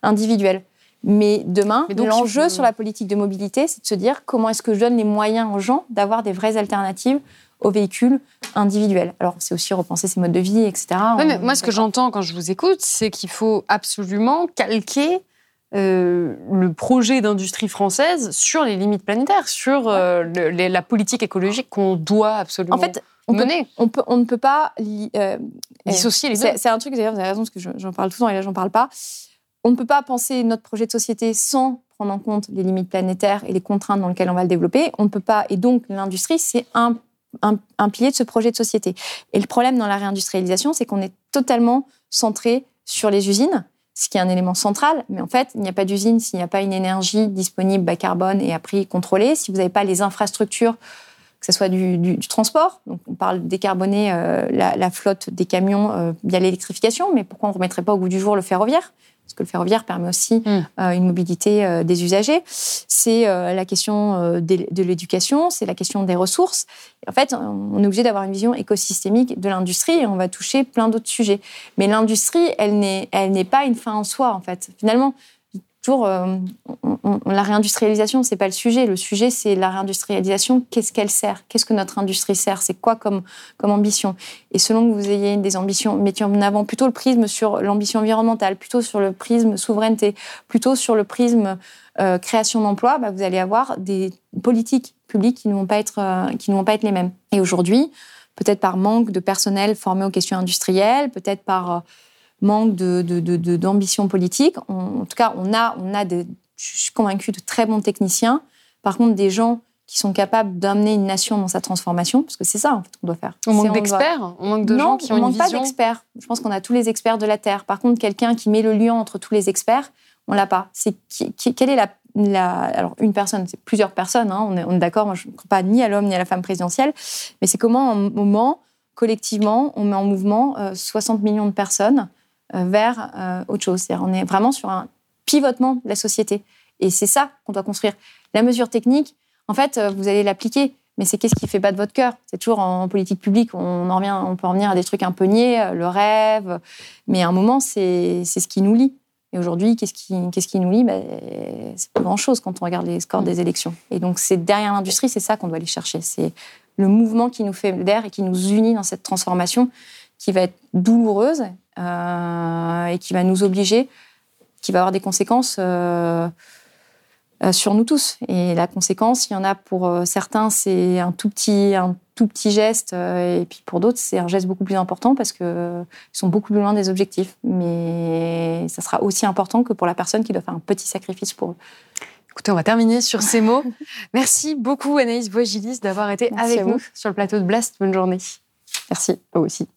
individuel. Mais demain, l'enjeu sur la politique de mobilité, c'est de se dire comment est-ce que je donne les moyens aux gens d'avoir des vraies alternatives aux véhicules individuels. Alors, c'est aussi repenser ses modes de vie, etc. mais moi, ce que j'entends quand je vous écoute, c'est qu'il faut absolument calquer euh, le projet d'industrie française sur les limites planétaires, sur euh, la politique écologique qu'on doit absolument en fait, on mener. on, peut, on ne peut pas euh, dissocier les deux. C'est un truc, d'ailleurs, vous avez raison, parce que j'en parle tout le temps et là, j'en parle pas on ne peut pas penser notre projet de société sans prendre en compte les limites planétaires et les contraintes dans lesquelles on va le développer. On ne peut pas, et donc l'industrie, c'est un, pilier de ce projet de société. Et le problème dans la réindustrialisation, c'est qu'on est totalement centré sur les usines, ce qui est un élément central. Mais en fait, il n'y a pas d'usine s'il n'y a pas une énergie disponible bas carbone et à prix contrôlé, si vous n'avez pas les infrastructures que ce soit du, transport. Donc, on parle de décarboner euh, la, flotte des camions euh, via l'électrification, mais pourquoi on ne remettrait pas au goût du jour le ferroviaire? Parce que le ferroviaire permet aussi mm. euh, une mobilité euh, des usagers. C'est euh, la question de, l'éducation, c'est la question des ressources. en fait, on est obligé d'avoir une vision écosystémique de l'industrie et on va toucher plein d'autres sujets. Mais l'industrie, elle n'est, elle n'est pas une fin en soi, en fait. Finalement, toujours, euh, la réindustrialisation, c'est pas le sujet. Le sujet, c'est la réindustrialisation. Qu'est-ce qu'elle sert? Qu'est-ce que notre industrie sert? C'est quoi comme, ambition? Et selon que vous ayez des ambitions, mettez en avant plutôt le prisme sur l'ambition environnementale, plutôt sur le prisme souveraineté, plutôt sur le prisme euh, création d'emplois, bah, vous allez avoir des politiques publiques qui ne vont pas être, euh, qui ne vont pas être les mêmes. Et aujourd'hui, peut-être par manque de personnel formé aux questions industrielles, peut-être par manque d'ambition de, de, politique. en tout cas, on a, on a je suis convaincue, de très bons techniciens. Par contre, des gens qui sont capables d'amener une nation dans sa transformation, parce que c'est ça en fait qu'on doit faire. On manque d'experts On manque de gens qui ont une vision Non, on manque pas d'experts. Je pense qu'on a tous les experts de la Terre. Par contre, quelqu'un qui met le lien entre tous les experts, on l'a pas. C'est quelle est la, alors une personne, c'est plusieurs personnes. Hein, on est, d'accord. Moi, je ne crois pas ni à l'homme ni à la femme présidentielle, mais c'est comment, un moment, collectivement, on met en mouvement 60 millions de personnes vers autre chose. On est vraiment sur un pivotement de la société. Et c'est ça qu'on doit construire. La mesure technique, en fait, vous allez l'appliquer mais c'est qu'est-ce qui fait battre votre cœur? C'est toujours en politique publique, on, en on peut en venir à des trucs un peu niais, euh, le rêve, mais à un moment, c'est ce qui nous lie. Et aujourd'hui, qu'est-ce qui, qui nous lie? Ben, C'est pas grand-chose quand on regarde les scores des élections. Et donc, c'est derrière l'industrie, c'est ça qu'on doit aller chercher. C'est le mouvement qui nous fait d'air et qui nous unit dans cette transformation qui va être douloureuse euh, et qui va nous obliger, qui va avoir des conséquences. Euh, euh, sur nous tous. Et la conséquence, il y en a pour certains, c'est un tout petit, un tout petit geste, et puis pour d'autres, c'est un geste beaucoup plus important parce qu'ils sont beaucoup plus loin des objectifs. Mais ça sera aussi important que pour la personne qui doit faire un petit sacrifice pour eux. Écoutez, on va terminer sur ces mots. [laughs] Merci beaucoup Anaïs Boigilis d'avoir été avec nous sur le plateau de Blast. Bonne journée. Merci, vous aussi.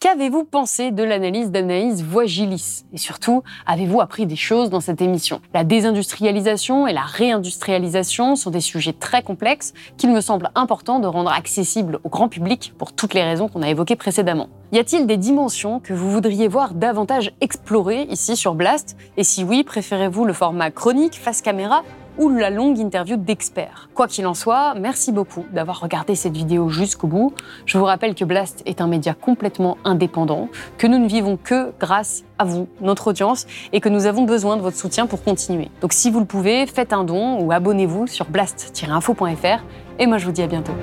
Qu'avez-vous pensé de l'analyse d'Anaïs Voigilis Et surtout, avez-vous appris des choses dans cette émission? La désindustrialisation et la réindustrialisation sont des sujets très complexes qu'il me semble important de rendre accessibles au grand public pour toutes les raisons qu'on a évoquées précédemment. Y a-t-il des dimensions que vous voudriez voir davantage explorées ici sur Blast? Et si oui, préférez-vous le format chronique face caméra ou la longue interview d'experts. Quoi qu'il en soit, merci beaucoup d'avoir regardé cette vidéo jusqu'au bout. Je vous rappelle que Blast est un média complètement indépendant, que nous ne vivons que grâce à vous, notre audience, et que nous avons besoin de votre soutien pour continuer. Donc si vous le pouvez, faites un don ou abonnez-vous sur blast-info.fr. Et moi je vous dis à bientôt.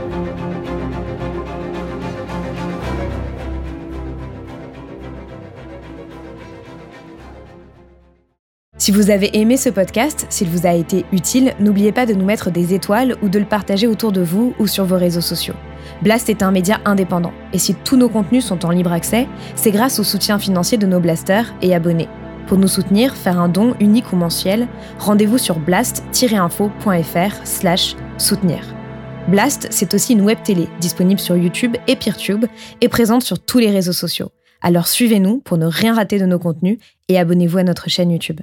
Si vous avez aimé ce podcast, s'il vous a été utile, n'oubliez pas de nous mettre des étoiles ou de le partager autour de vous ou sur vos réseaux sociaux. Blast est un média indépendant, et si tous nos contenus sont en libre accès, c'est grâce au soutien financier de nos blasters et abonnés. Pour nous soutenir, faire un don unique ou mensuel, rendez-vous sur blast-info.fr slash soutenir. Blast, c'est aussi une web télé disponible sur YouTube et Peertube et présente sur tous les réseaux sociaux. Alors suivez-nous pour ne rien rater de nos contenus et abonnez-vous à notre chaîne YouTube.